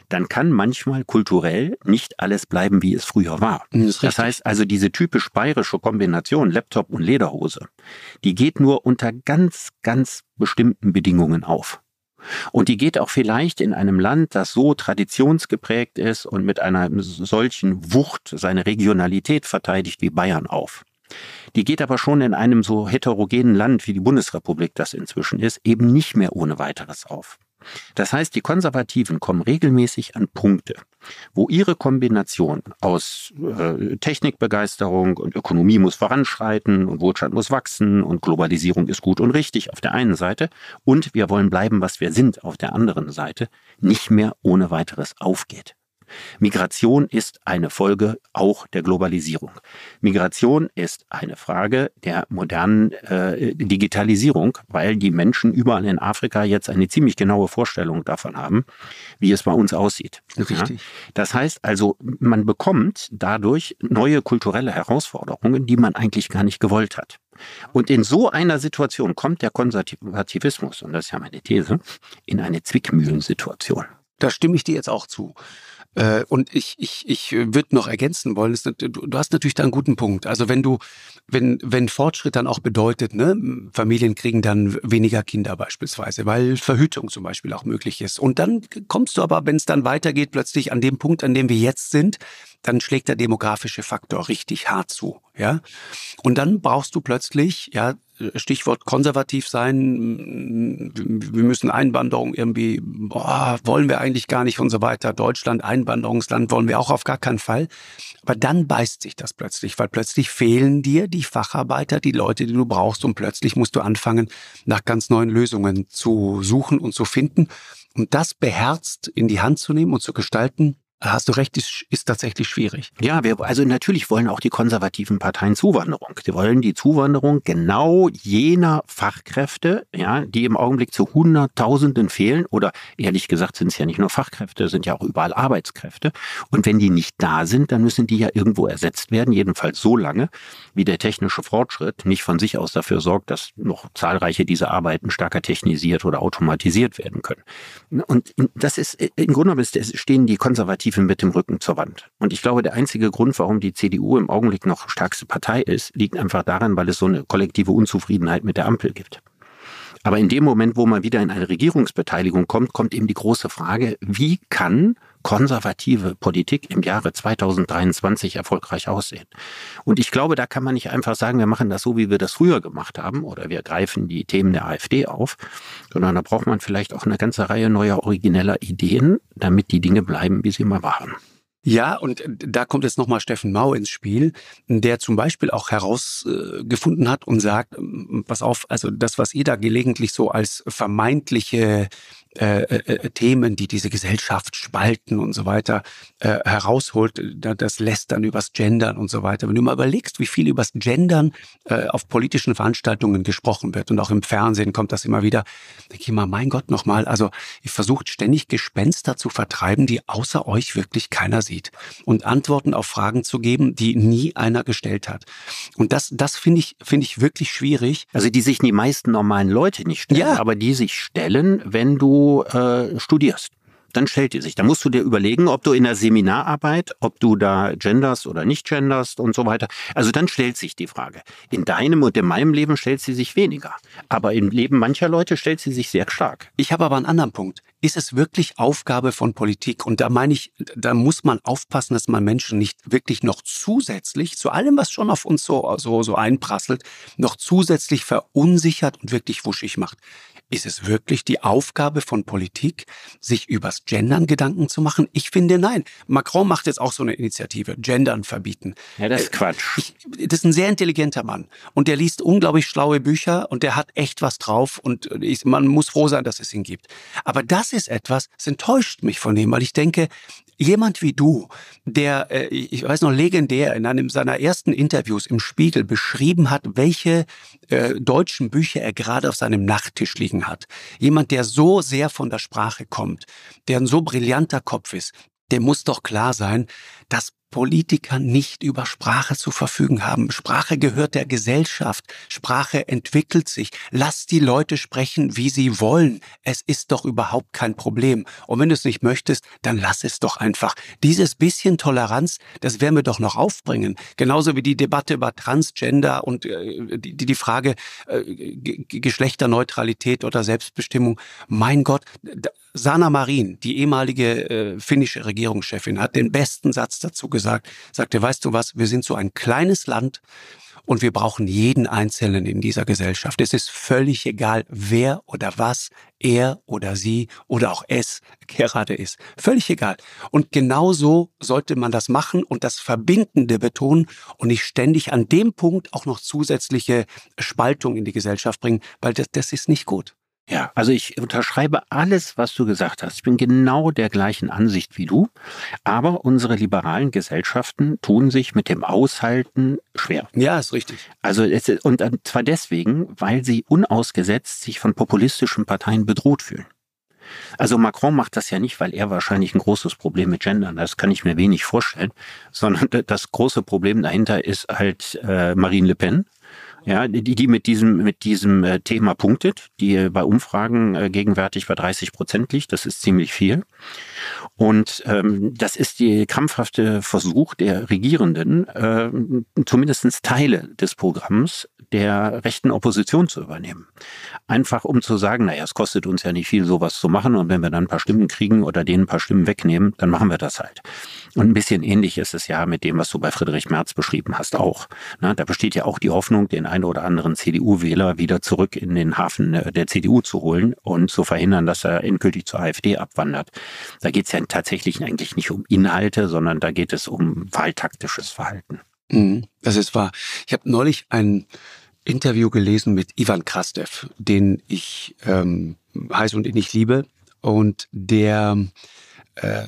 dann kann manchmal kulturell nicht alles bleiben, wie es früher war. Das, das, heißt also, diese typisch bayerische Kombination Laptop und Lederhose, die geht nur unter ganz, ganz bestimmten Bedingungen auf. Und die geht auch vielleicht in einem Land, das so traditionsgeprägt ist und mit einer solchen Wucht seine Regionalität verteidigt wie Bayern auf. Die geht aber schon in einem so heterogenen Land wie die Bundesrepublik das inzwischen ist, eben nicht mehr ohne weiteres auf. Das heißt, die Konservativen kommen regelmäßig an Punkte, wo ihre Kombination aus äh, Technikbegeisterung und Ökonomie muss voranschreiten und Wohlstand muss wachsen und Globalisierung ist gut und richtig auf der einen Seite und wir wollen bleiben, was wir sind auf der anderen Seite, nicht mehr ohne weiteres aufgeht. Migration ist eine Folge auch der Globalisierung. Migration ist eine Frage der modernen äh, Digitalisierung, weil die Menschen überall in Afrika jetzt eine ziemlich genaue Vorstellung davon haben, wie es bei uns aussieht. Richtig. Ja? Das heißt also, man bekommt dadurch neue kulturelle Herausforderungen, die man eigentlich gar nicht gewollt hat. Und in so einer Situation kommt der Konservativismus, und das ist ja meine These, in eine Zwickmühlensituation. Da stimme ich dir jetzt auch zu. Äh, und ich, ich, ich würde noch ergänzen wollen, ist, du, du hast natürlich da einen guten Punkt. Also wenn du, wenn, wenn Fortschritt dann auch bedeutet, ne, Familien kriegen dann weniger Kinder beispielsweise, weil Verhütung zum Beispiel auch möglich ist. Und dann kommst du aber, wenn es dann weitergeht, plötzlich an dem Punkt, an dem wir jetzt sind, dann schlägt der demografische Faktor richtig hart zu, ja. Und dann brauchst du plötzlich, ja, Stichwort konservativ sein, wir müssen Einwanderung irgendwie, boah, wollen wir eigentlich gar nicht und so weiter. Deutschland, Einwanderungsland wollen wir auch auf gar keinen Fall. Aber dann beißt sich das plötzlich, weil plötzlich fehlen dir die Facharbeiter, die Leute, die du brauchst und plötzlich musst du anfangen, nach ganz neuen Lösungen zu suchen und zu finden. Und das beherzt in die Hand zu nehmen und zu gestalten, hast du recht, ist, ist tatsächlich schwierig. Ja, wir, also natürlich wollen auch die konservativen Parteien Zuwanderung. Sie wollen die Zuwanderung genau jener Fachkräfte, ja, die im Augenblick zu Hunderttausenden fehlen. Oder ehrlich gesagt sind es ja nicht nur Fachkräfte, sind ja auch überall Arbeitskräfte. Und wenn die nicht da sind, dann müssen die ja irgendwo ersetzt werden. Jedenfalls so lange, wie der technische Fortschritt nicht von sich aus dafür sorgt, dass noch zahlreiche dieser Arbeiten stärker technisiert oder automatisiert werden können. Und das ist im Grunde genommen stehen die Konservativen Konservativen mit dem Rücken zur Wand. Und ich glaube, der einzige Grund, warum die CDU im Augenblick noch stärkste Partei ist, liegt einfach daran, weil es so eine kollektive Unzufriedenheit mit der Ampel gibt. Aber in dem Moment, wo man wieder in eine Regierungsbeteiligung kommt, kommt eben die große Frage, wie kann konservative Politik im Jahre 2023 erfolgreich aussehen? Und ich glaube, da kann man nicht einfach sagen, wir machen das so, wie wir das früher gemacht haben oder wir greifen die Themen der AfD auf, sondern da braucht man vielleicht auch eine ganze Reihe neuer origineller Ideen, damit die Dinge bleiben, wie sie mal waren. Ja, und da kommt jetzt nochmal Steffen Mau ins Spiel, der zum Beispiel auch herausgefunden hat und sagt, pass auf, also das, was ihr da gelegentlich so als vermeintliche äh, äh, äh, Themen, die diese Gesellschaft spalten und so weiter, äh, herausholt, das lässt dann übers Gendern und so weiter. Wenn du mal überlegst, wie viel übers Gendern äh, auf politischen Veranstaltungen gesprochen wird und auch im Fernsehen kommt das immer wieder, denke ich mal, mein Gott, nochmal, also ihr versucht ständig Gespenster zu vertreiben, die außer euch wirklich keiner sieht und Antworten auf Fragen zu geben, die nie einer gestellt hat. Und das, das finde ich, finde ich wirklich schwierig. Also die sich die meisten normalen Leute nicht stellen, ja. aber die sich stellen, wenn du äh, studierst. Dann stellt die sich. Da musst du dir überlegen, ob du in der Seminararbeit, ob du da genderst oder nicht genderst und so weiter. Also dann stellt sich die Frage. In deinem und in meinem Leben stellt sie sich weniger. Aber im Leben mancher Leute stellt sie sich sehr stark. Ich habe aber einen anderen Punkt. Ist es wirklich Aufgabe von Politik? Und da meine ich, da muss man aufpassen, dass man Menschen nicht wirklich noch zusätzlich zu allem, was schon auf uns so, so, so einprasselt, noch zusätzlich verunsichert und wirklich wuschig macht. Ist es wirklich die Aufgabe von Politik, sich übers Gendern Gedanken zu machen? Ich finde nein. Macron macht jetzt auch so eine Initiative, Gendern verbieten. Ja, das ist äh, Quatsch. Ich, das ist ein sehr intelligenter Mann und der liest unglaublich schlaue Bücher und der hat echt was drauf und ich, man muss froh sein, dass es ihn gibt. Aber das ist etwas, das enttäuscht mich von ihm, weil ich denke, jemand wie du, der, äh, ich weiß noch, legendär in einem seiner ersten Interviews im Spiegel beschrieben hat, welche äh, deutschen Bücher er gerade auf seinem Nachttisch liegen hat. Jemand, der so sehr von der Sprache kommt, der ein so brillanter Kopf ist, dem muss doch klar sein, dass Politiker nicht über Sprache zu verfügen haben. Sprache gehört der Gesellschaft. Sprache entwickelt sich. Lass die Leute sprechen, wie sie wollen. Es ist doch überhaupt kein Problem. Und wenn du es nicht möchtest, dann lass es doch einfach. Dieses bisschen Toleranz, das werden wir doch noch aufbringen. Genauso wie die Debatte über Transgender und äh, die, die Frage äh, Geschlechterneutralität oder Selbstbestimmung. Mein Gott, Sana Marin, die ehemalige äh, finnische Regierungschefin, hat den besten Satz dazu gesagt sagte, weißt du was, wir sind so ein kleines Land und wir brauchen jeden Einzelnen in dieser Gesellschaft. Es ist völlig egal, wer oder was er oder sie oder auch es gerade ist. Völlig egal. Und genau so sollte man das machen und das Verbindende betonen und nicht ständig an dem Punkt auch noch zusätzliche Spaltung in die Gesellschaft bringen, weil das, das ist nicht gut. Ja, also ich unterschreibe alles, was du gesagt hast. Ich bin genau der gleichen Ansicht wie du. Aber unsere liberalen Gesellschaften tun sich mit dem Aushalten schwer. Ja, ist richtig. Also es, und zwar deswegen, weil sie unausgesetzt sich von populistischen Parteien bedroht fühlen. Also Macron macht das ja nicht, weil er wahrscheinlich ein großes Problem mit Gendern, das kann ich mir wenig vorstellen, sondern das große Problem dahinter ist halt äh, Marine Le Pen, ja, die, die mit diesem, mit diesem äh, Thema punktet, die bei Umfragen äh, gegenwärtig bei 30 Prozent liegt. Das ist ziemlich viel. Und ähm, das ist die krampfhafte Versuch der Regierenden, äh, zumindest Teile des Programms der rechten Opposition zu übernehmen. Einfach um zu sagen, naja, es kostet uns ja nicht viel, sowas zu machen und wenn wir dann ein paar Stimmen kriegen oder denen ein paar Stimmen wegnehmen, dann machen wir das halt. Und ein bisschen ähnlich ist es ja mit dem, was du bei Friedrich Merz beschrieben hast, auch. Na, da besteht ja auch die Hoffnung, den einen oder anderen CDU-Wähler wieder zurück in den Hafen äh, der CDU zu holen und zu verhindern, dass er endgültig zur AfD abwandert. Da geht es ja tatsächlich eigentlich nicht um Inhalte, sondern da geht es um wahltaktisches Verhalten. Mhm, das ist wahr. Ich habe neulich ein Interview gelesen mit Ivan Krastev, den ich ähm, heiß und innig liebe und der äh,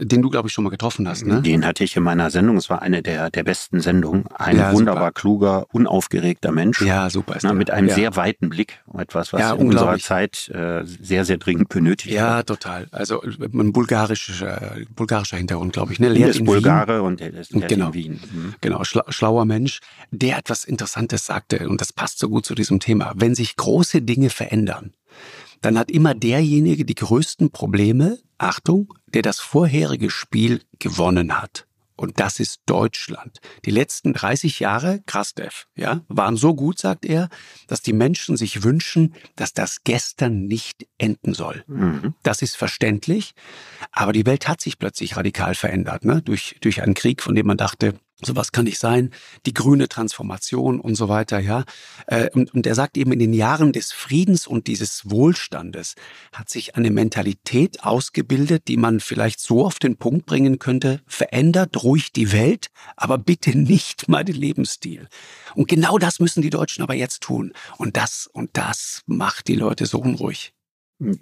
den du, glaube ich, schon mal getroffen hast. Ne? Den hatte ich in meiner Sendung. Es war eine der, der besten Sendungen. Ein ja, wunderbar super. kluger, unaufgeregter Mensch. Ja, super. Ist Na, mit einem ja. sehr weiten Blick. Etwas, was ja, in unserer Zeit äh, sehr, sehr dringend benötigt Ja, wird. total. Also ein bulgarischer, bulgarischer Hintergrund, glaube ich. Ne? Lehrt ist Bulgare Wien. und er ist genau. in Wien. Mhm. Genau, schla schlauer Mensch, der etwas Interessantes sagte. Und das passt so gut zu diesem Thema. Wenn sich große Dinge verändern, dann hat immer derjenige die größten Probleme, Achtung, der das vorherige Spiel gewonnen hat. Und das ist Deutschland. Die letzten 30 Jahre, Krastev, ja, waren so gut, sagt er, dass die Menschen sich wünschen, dass das gestern nicht enden soll. Mhm. Das ist verständlich. Aber die Welt hat sich plötzlich radikal verändert, ne? durch, durch einen Krieg, von dem man dachte, Sowas kann nicht sein. Die grüne Transformation und so weiter, ja. Äh, und, und er sagt eben, in den Jahren des Friedens und dieses Wohlstandes hat sich eine Mentalität ausgebildet, die man vielleicht so auf den Punkt bringen könnte, verändert ruhig die Welt, aber bitte nicht meinen Lebensstil. Und genau das müssen die Deutschen aber jetzt tun. Und das, und das macht die Leute so unruhig.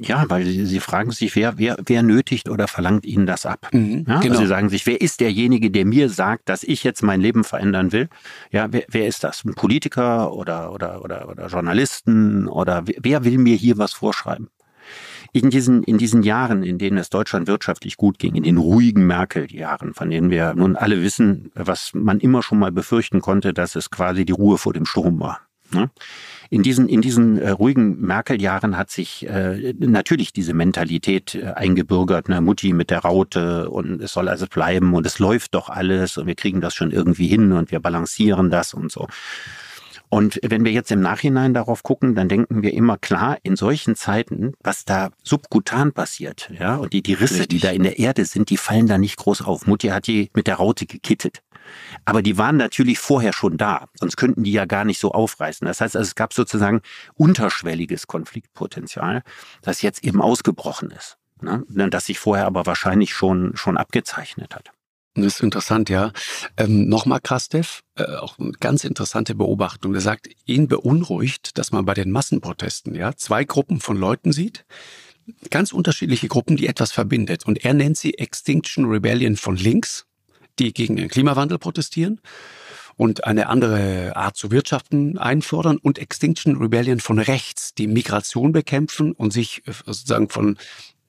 Ja, weil sie, sie fragen sich, wer, wer, wer nötigt oder verlangt ihnen das ab? Mhm, ja, also genau. Sie sagen sich, wer ist derjenige, der mir sagt, dass ich jetzt mein Leben verändern will? Ja, wer, wer ist das? Ein Politiker oder, oder, oder, oder Journalisten oder wer will mir hier was vorschreiben? In diesen, in diesen Jahren, in denen es Deutschland wirtschaftlich gut ging, in den ruhigen Merkel-Jahren, von denen wir nun alle wissen, was man immer schon mal befürchten konnte, dass es quasi die Ruhe vor dem Sturm war. Ne? In diesen, in diesen äh, ruhigen Merkel-Jahren hat sich äh, natürlich diese Mentalität äh, eingebürgert, ne? Mutti mit der Raute und es soll also bleiben und es läuft doch alles und wir kriegen das schon irgendwie hin und wir balancieren das und so. Und wenn wir jetzt im Nachhinein darauf gucken, dann denken wir immer klar, in solchen Zeiten, was da subkutan passiert, ja, und die, die Risse, Richtig. die da in der Erde sind, die fallen da nicht groß auf. Mutti hat die mit der Raute gekittet. Aber die waren natürlich vorher schon da, sonst könnten die ja gar nicht so aufreißen. Das heißt, also, es gab sozusagen unterschwelliges Konfliktpotenzial, das jetzt eben ausgebrochen ist, ne? das sich vorher aber wahrscheinlich schon, schon abgezeichnet hat. Das ist interessant, ja. Ähm, Nochmal Krastev, äh, auch eine ganz interessante Beobachtung. Er sagt, ihn beunruhigt, dass man bei den Massenprotesten ja zwei Gruppen von Leuten sieht, ganz unterschiedliche Gruppen, die etwas verbindet. Und er nennt sie Extinction Rebellion von links die gegen den Klimawandel protestieren und eine andere Art zu wirtschaften einfordern und Extinction Rebellion von rechts, die Migration bekämpfen und sich äh, sozusagen von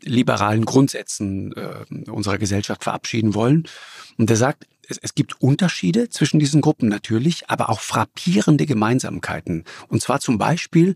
liberalen Grundsätzen äh, unserer Gesellschaft verabschieden wollen. Und er sagt, es, es gibt Unterschiede zwischen diesen Gruppen natürlich, aber auch frappierende Gemeinsamkeiten. Und zwar zum Beispiel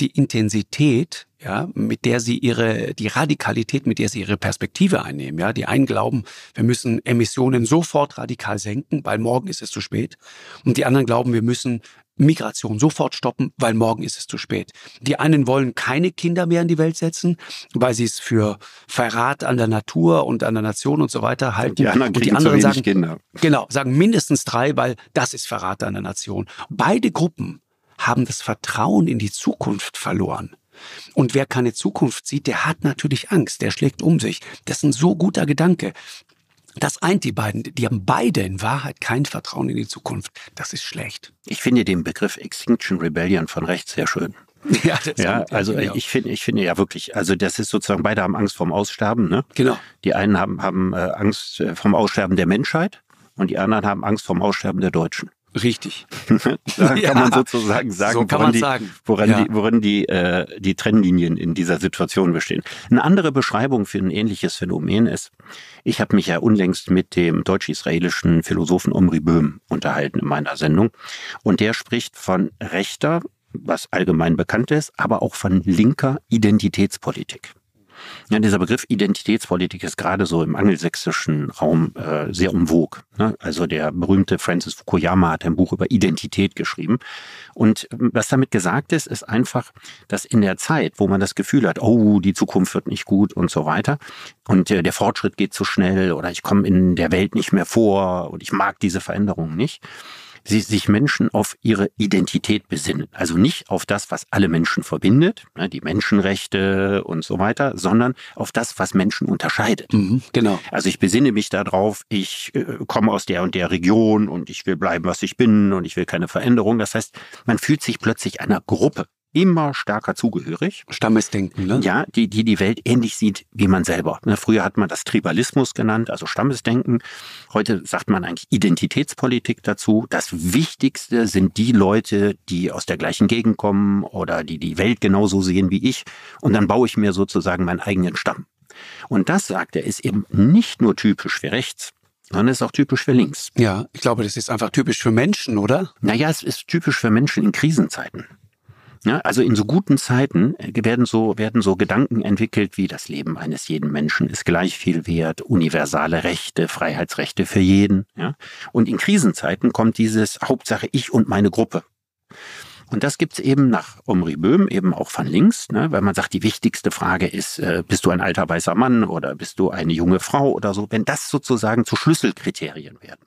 die Intensität, ja, mit der sie ihre, die Radikalität, mit der sie ihre Perspektive einnehmen. Ja, die einen glauben, wir müssen Emissionen sofort radikal senken, weil morgen ist es zu spät. Und die anderen glauben, wir müssen Migration sofort stoppen, weil morgen ist es zu spät. Die einen wollen keine Kinder mehr in die Welt setzen, weil sie es für Verrat an der Natur und an der Nation und so weiter halten. Die anderen, und die anderen sagen, Kinder. genau, sagen mindestens drei, weil das ist Verrat an der Nation. Beide Gruppen haben das Vertrauen in die Zukunft verloren. Und wer keine Zukunft sieht, der hat natürlich Angst, der schlägt um sich. Das ist ein so guter Gedanke. Das eint die beiden. Die haben beide in Wahrheit kein Vertrauen in die Zukunft. Das ist schlecht. Ich finde den Begriff Extinction Rebellion von rechts sehr schön. Ja, das ja also ich, ich finde, ich finde ja wirklich, also das ist sozusagen, beide haben Angst vorm Aussterben. Ne? Genau. Die einen haben, haben äh, Angst äh, vom Aussterben der Menschheit und die anderen haben Angst vom Aussterben der Deutschen. Richtig. da kann ja, man sozusagen sagen, so woran, die, sagen. woran, ja. die, woran die, äh, die Trennlinien in dieser Situation bestehen. Eine andere Beschreibung für ein ähnliches Phänomen ist, ich habe mich ja unlängst mit dem deutsch-israelischen Philosophen Omri Böhm unterhalten in meiner Sendung. Und der spricht von rechter, was allgemein bekannt ist, aber auch von linker Identitätspolitik. Ja, dieser Begriff Identitätspolitik ist gerade so im angelsächsischen Raum äh, sehr umwog. Ne? Also der berühmte Francis Fukuyama hat ein Buch über Identität geschrieben. Und ähm, was damit gesagt ist, ist einfach, dass in der Zeit, wo man das Gefühl hat, oh, die Zukunft wird nicht gut und so weiter, und äh, der Fortschritt geht zu schnell oder ich komme in der Welt nicht mehr vor und ich mag diese Veränderungen nicht, sie sich Menschen auf ihre Identität besinnen. Also nicht auf das, was alle Menschen verbindet, ne, die Menschenrechte und so weiter, sondern auf das, was Menschen unterscheidet. Mhm, genau. Also ich besinne mich darauf, ich äh, komme aus der und der Region und ich will bleiben, was ich bin und ich will keine Veränderung. Das heißt, man fühlt sich plötzlich einer Gruppe immer stärker zugehörig. Stammesdenken, ne? Ja, die, die die Welt ähnlich sieht wie man selber. Ne, früher hat man das Tribalismus genannt, also Stammesdenken. Heute sagt man eigentlich Identitätspolitik dazu. Das Wichtigste sind die Leute, die aus der gleichen Gegend kommen oder die die Welt genauso sehen wie ich. Und dann baue ich mir sozusagen meinen eigenen Stamm. Und das, sagt er, ist eben nicht nur typisch für rechts, sondern ist auch typisch für links. Ja, ich glaube, das ist einfach typisch für Menschen, oder? Naja, es ist typisch für Menschen in Krisenzeiten. Ja, also in so guten Zeiten äh, werden so, werden so Gedanken entwickelt wie das Leben eines jeden Menschen ist gleich viel wert, universale Rechte, Freiheitsrechte für jeden. Ja? Und in Krisenzeiten kommt dieses Hauptsache ich und meine Gruppe. Und das gibt's eben nach Omri Böhm eben auch von links, ne, weil man sagt, die wichtigste Frage ist, äh, bist du ein alter weißer Mann oder bist du eine junge Frau oder so, wenn das sozusagen zu Schlüsselkriterien werden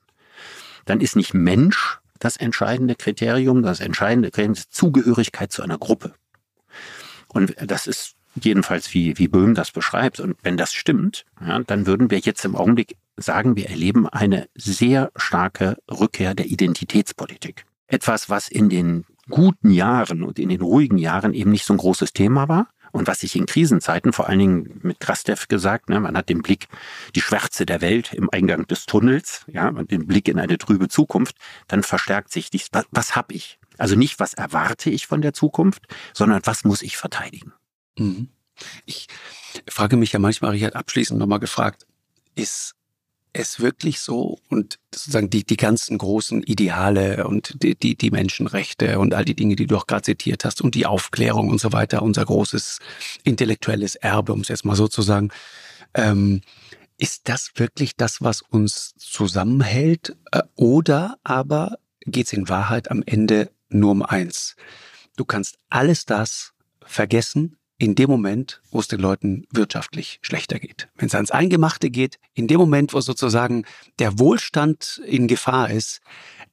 dann ist nicht Mensch das entscheidende Kriterium, das entscheidende Kriterium ist Zugehörigkeit zu einer Gruppe. Und das ist jedenfalls wie, wie Böhm das beschreibt. Und wenn das stimmt, ja, dann würden wir jetzt im Augenblick sagen, wir erleben eine sehr starke Rückkehr der Identitätspolitik. Etwas, was in den guten Jahren und in den ruhigen Jahren eben nicht so ein großes Thema war. Und was sich in Krisenzeiten, vor allen Dingen mit Krastev gesagt, ne, man hat den Blick, die Schwärze der Welt im Eingang des Tunnels, ja, und den Blick in eine trübe Zukunft, dann verstärkt sich dies. Was, was habe ich? Also nicht, was erwarte ich von der Zukunft, sondern was muss ich verteidigen? Mhm. Ich frage mich ja manchmal, Richard, abschließend nochmal gefragt, ist es wirklich so und sozusagen die, die ganzen großen Ideale und die, die, die Menschenrechte und all die Dinge, die du auch gerade zitiert hast und die Aufklärung und so weiter, unser großes intellektuelles Erbe, um es jetzt mal so zu sagen, ähm, ist das wirklich das, was uns zusammenhält? Äh, oder aber geht es in Wahrheit am Ende nur um eins? Du kannst alles das vergessen, in dem Moment, wo es den Leuten wirtschaftlich schlechter geht. Wenn es ans Eingemachte geht, in dem Moment, wo sozusagen der Wohlstand in Gefahr ist,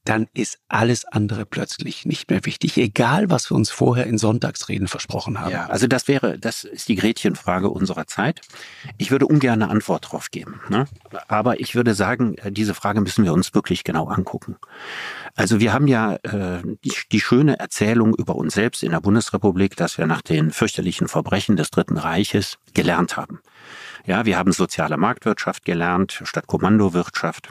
dann ist alles andere plötzlich nicht mehr wichtig, egal was wir uns vorher in Sonntagsreden versprochen haben. Ja, also das wäre, das ist die Gretchenfrage unserer Zeit. Ich würde ungern eine Antwort darauf geben. Ne? Aber ich würde sagen, äh, diese Frage müssen wir uns wirklich genau angucken. Also wir haben ja äh, die, die schöne Erzählung über uns selbst in der Bundesrepublik, dass wir nach den fürchterlichen Verbrechen des Dritten Reiches gelernt haben. Ja, wir haben soziale Marktwirtschaft gelernt statt Kommandowirtschaft.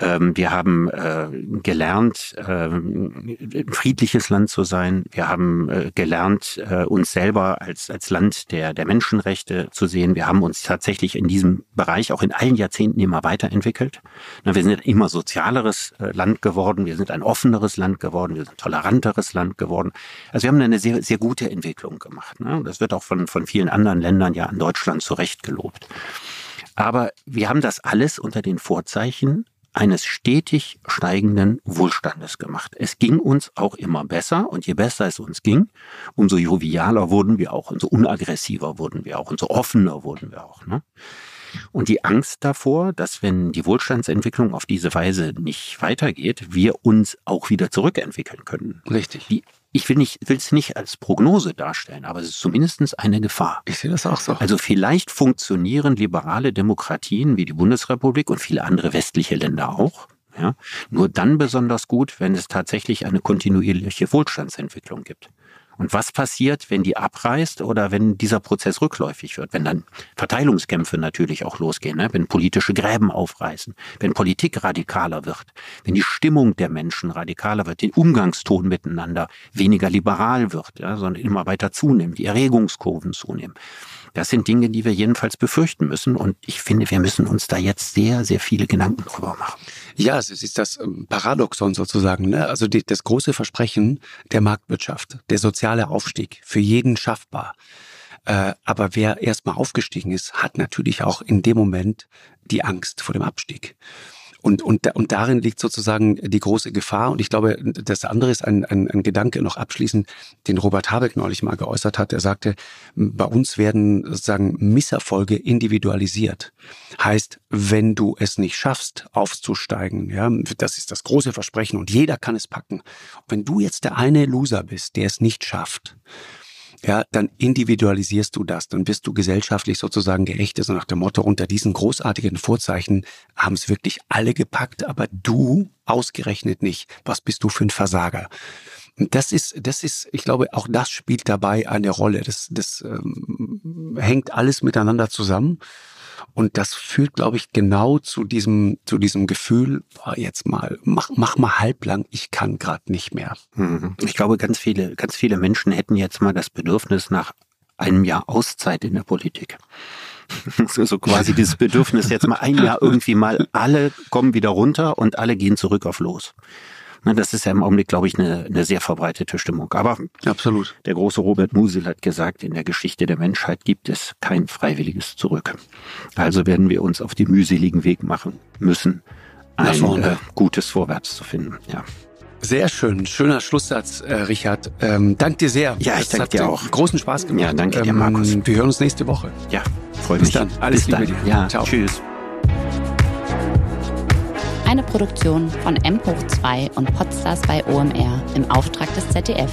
Ähm, wir haben äh, gelernt, äh, ein friedliches Land zu sein. Wir haben äh, gelernt, äh, uns selber als, als Land der, der Menschenrechte zu sehen. Wir haben uns tatsächlich in diesem Bereich auch in allen Jahrzehnten immer weiterentwickelt. Wir sind ein immer sozialeres äh, Land geworden. Wir sind ein offeneres Land geworden. Wir sind ein toleranteres Land geworden. Also wir haben eine sehr, sehr gute Entwicklung gemacht. Ne? Das wird auch von, von vielen anderen Ländern ja an Deutschland zu Recht gelobt. Aber wir haben das alles unter den Vorzeichen eines stetig steigenden Wohlstandes gemacht. Es ging uns auch immer besser und je besser es uns ging, umso jovialer wurden wir auch, umso unaggressiver wurden wir auch, umso offener wurden wir auch. Ne? Und die Angst davor, dass wenn die Wohlstandsentwicklung auf diese Weise nicht weitergeht, wir uns auch wieder zurückentwickeln können. Richtig. Die ich will nicht, will es nicht als Prognose darstellen, aber es ist zumindest eine Gefahr. Ich sehe das auch so. Also vielleicht funktionieren liberale Demokratien wie die Bundesrepublik und viele andere westliche Länder auch. Ja, nur dann besonders gut, wenn es tatsächlich eine kontinuierliche Wohlstandsentwicklung gibt. Und was passiert, wenn die abreißt oder wenn dieser Prozess rückläufig wird? Wenn dann Verteilungskämpfe natürlich auch losgehen, ne? wenn politische Gräben aufreißen, wenn Politik radikaler wird, wenn die Stimmung der Menschen radikaler wird, den Umgangston miteinander weniger liberal wird, ja, sondern immer weiter zunimmt, die Erregungskurven zunehmen. Das sind Dinge, die wir jedenfalls befürchten müssen. Und ich finde, wir müssen uns da jetzt sehr, sehr viele Gedanken drüber machen. Ja, es ist das ähm, Paradoxon sozusagen. Ne? Also die, das große Versprechen der Marktwirtschaft, der soziale Aufstieg, für jeden schaffbar. Äh, aber wer erstmal aufgestiegen ist, hat natürlich auch in dem Moment die Angst vor dem Abstieg. Und, und, und darin liegt sozusagen die große Gefahr. Und ich glaube, das andere ist ein, ein, ein Gedanke noch abschließend, den Robert Habeck neulich mal geäußert hat. Er sagte, bei uns werden sozusagen Misserfolge individualisiert. Heißt, wenn du es nicht schaffst, aufzusteigen, ja, das ist das große Versprechen und jeder kann es packen. Wenn du jetzt der eine Loser bist, der es nicht schafft, ja, dann individualisierst du das, dann bist du gesellschaftlich sozusagen geächtet, so nach dem Motto, unter diesen großartigen Vorzeichen haben es wirklich alle gepackt, aber du ausgerechnet nicht. Was bist du für ein Versager? Das ist, das ist, ich glaube, auch das spielt dabei eine Rolle. Das, das ähm, hängt alles miteinander zusammen. Und das führt, glaube ich, genau zu diesem, zu diesem Gefühl, boah, jetzt mal, mach, mach mal halblang, ich kann gerade nicht mehr. Mhm. Ich glaube, ganz viele, ganz viele Menschen hätten jetzt mal das Bedürfnis nach einem Jahr Auszeit in der Politik. so, so quasi dieses Bedürfnis, jetzt mal ein Jahr irgendwie mal, alle kommen wieder runter und alle gehen zurück auf los. Das ist ja im Augenblick, glaube ich, eine, eine sehr verbreitete Stimmung. Aber absolut. Der große Robert Musil hat gesagt, in der Geschichte der Menschheit gibt es kein freiwilliges Zurück. Also werden wir uns auf den mühseligen Weg machen müssen, ein äh, gutes Vorwärts zu finden. Ja. Sehr schön, schöner Schlusssatz, äh, Richard. Ähm, dank dir sehr. Ja, ich danke dir auch. Großen Spaß gemacht. Ja, danke dir, Markus. Ähm, wir hören uns nächste Woche. Ja, freue mich. Bis dann. Alles Bis Liebe dann. dir. Ja, Ciao. Tschüss. Eine Produktion von M hoch 2 und Podstars bei OMR im Auftrag des ZDF.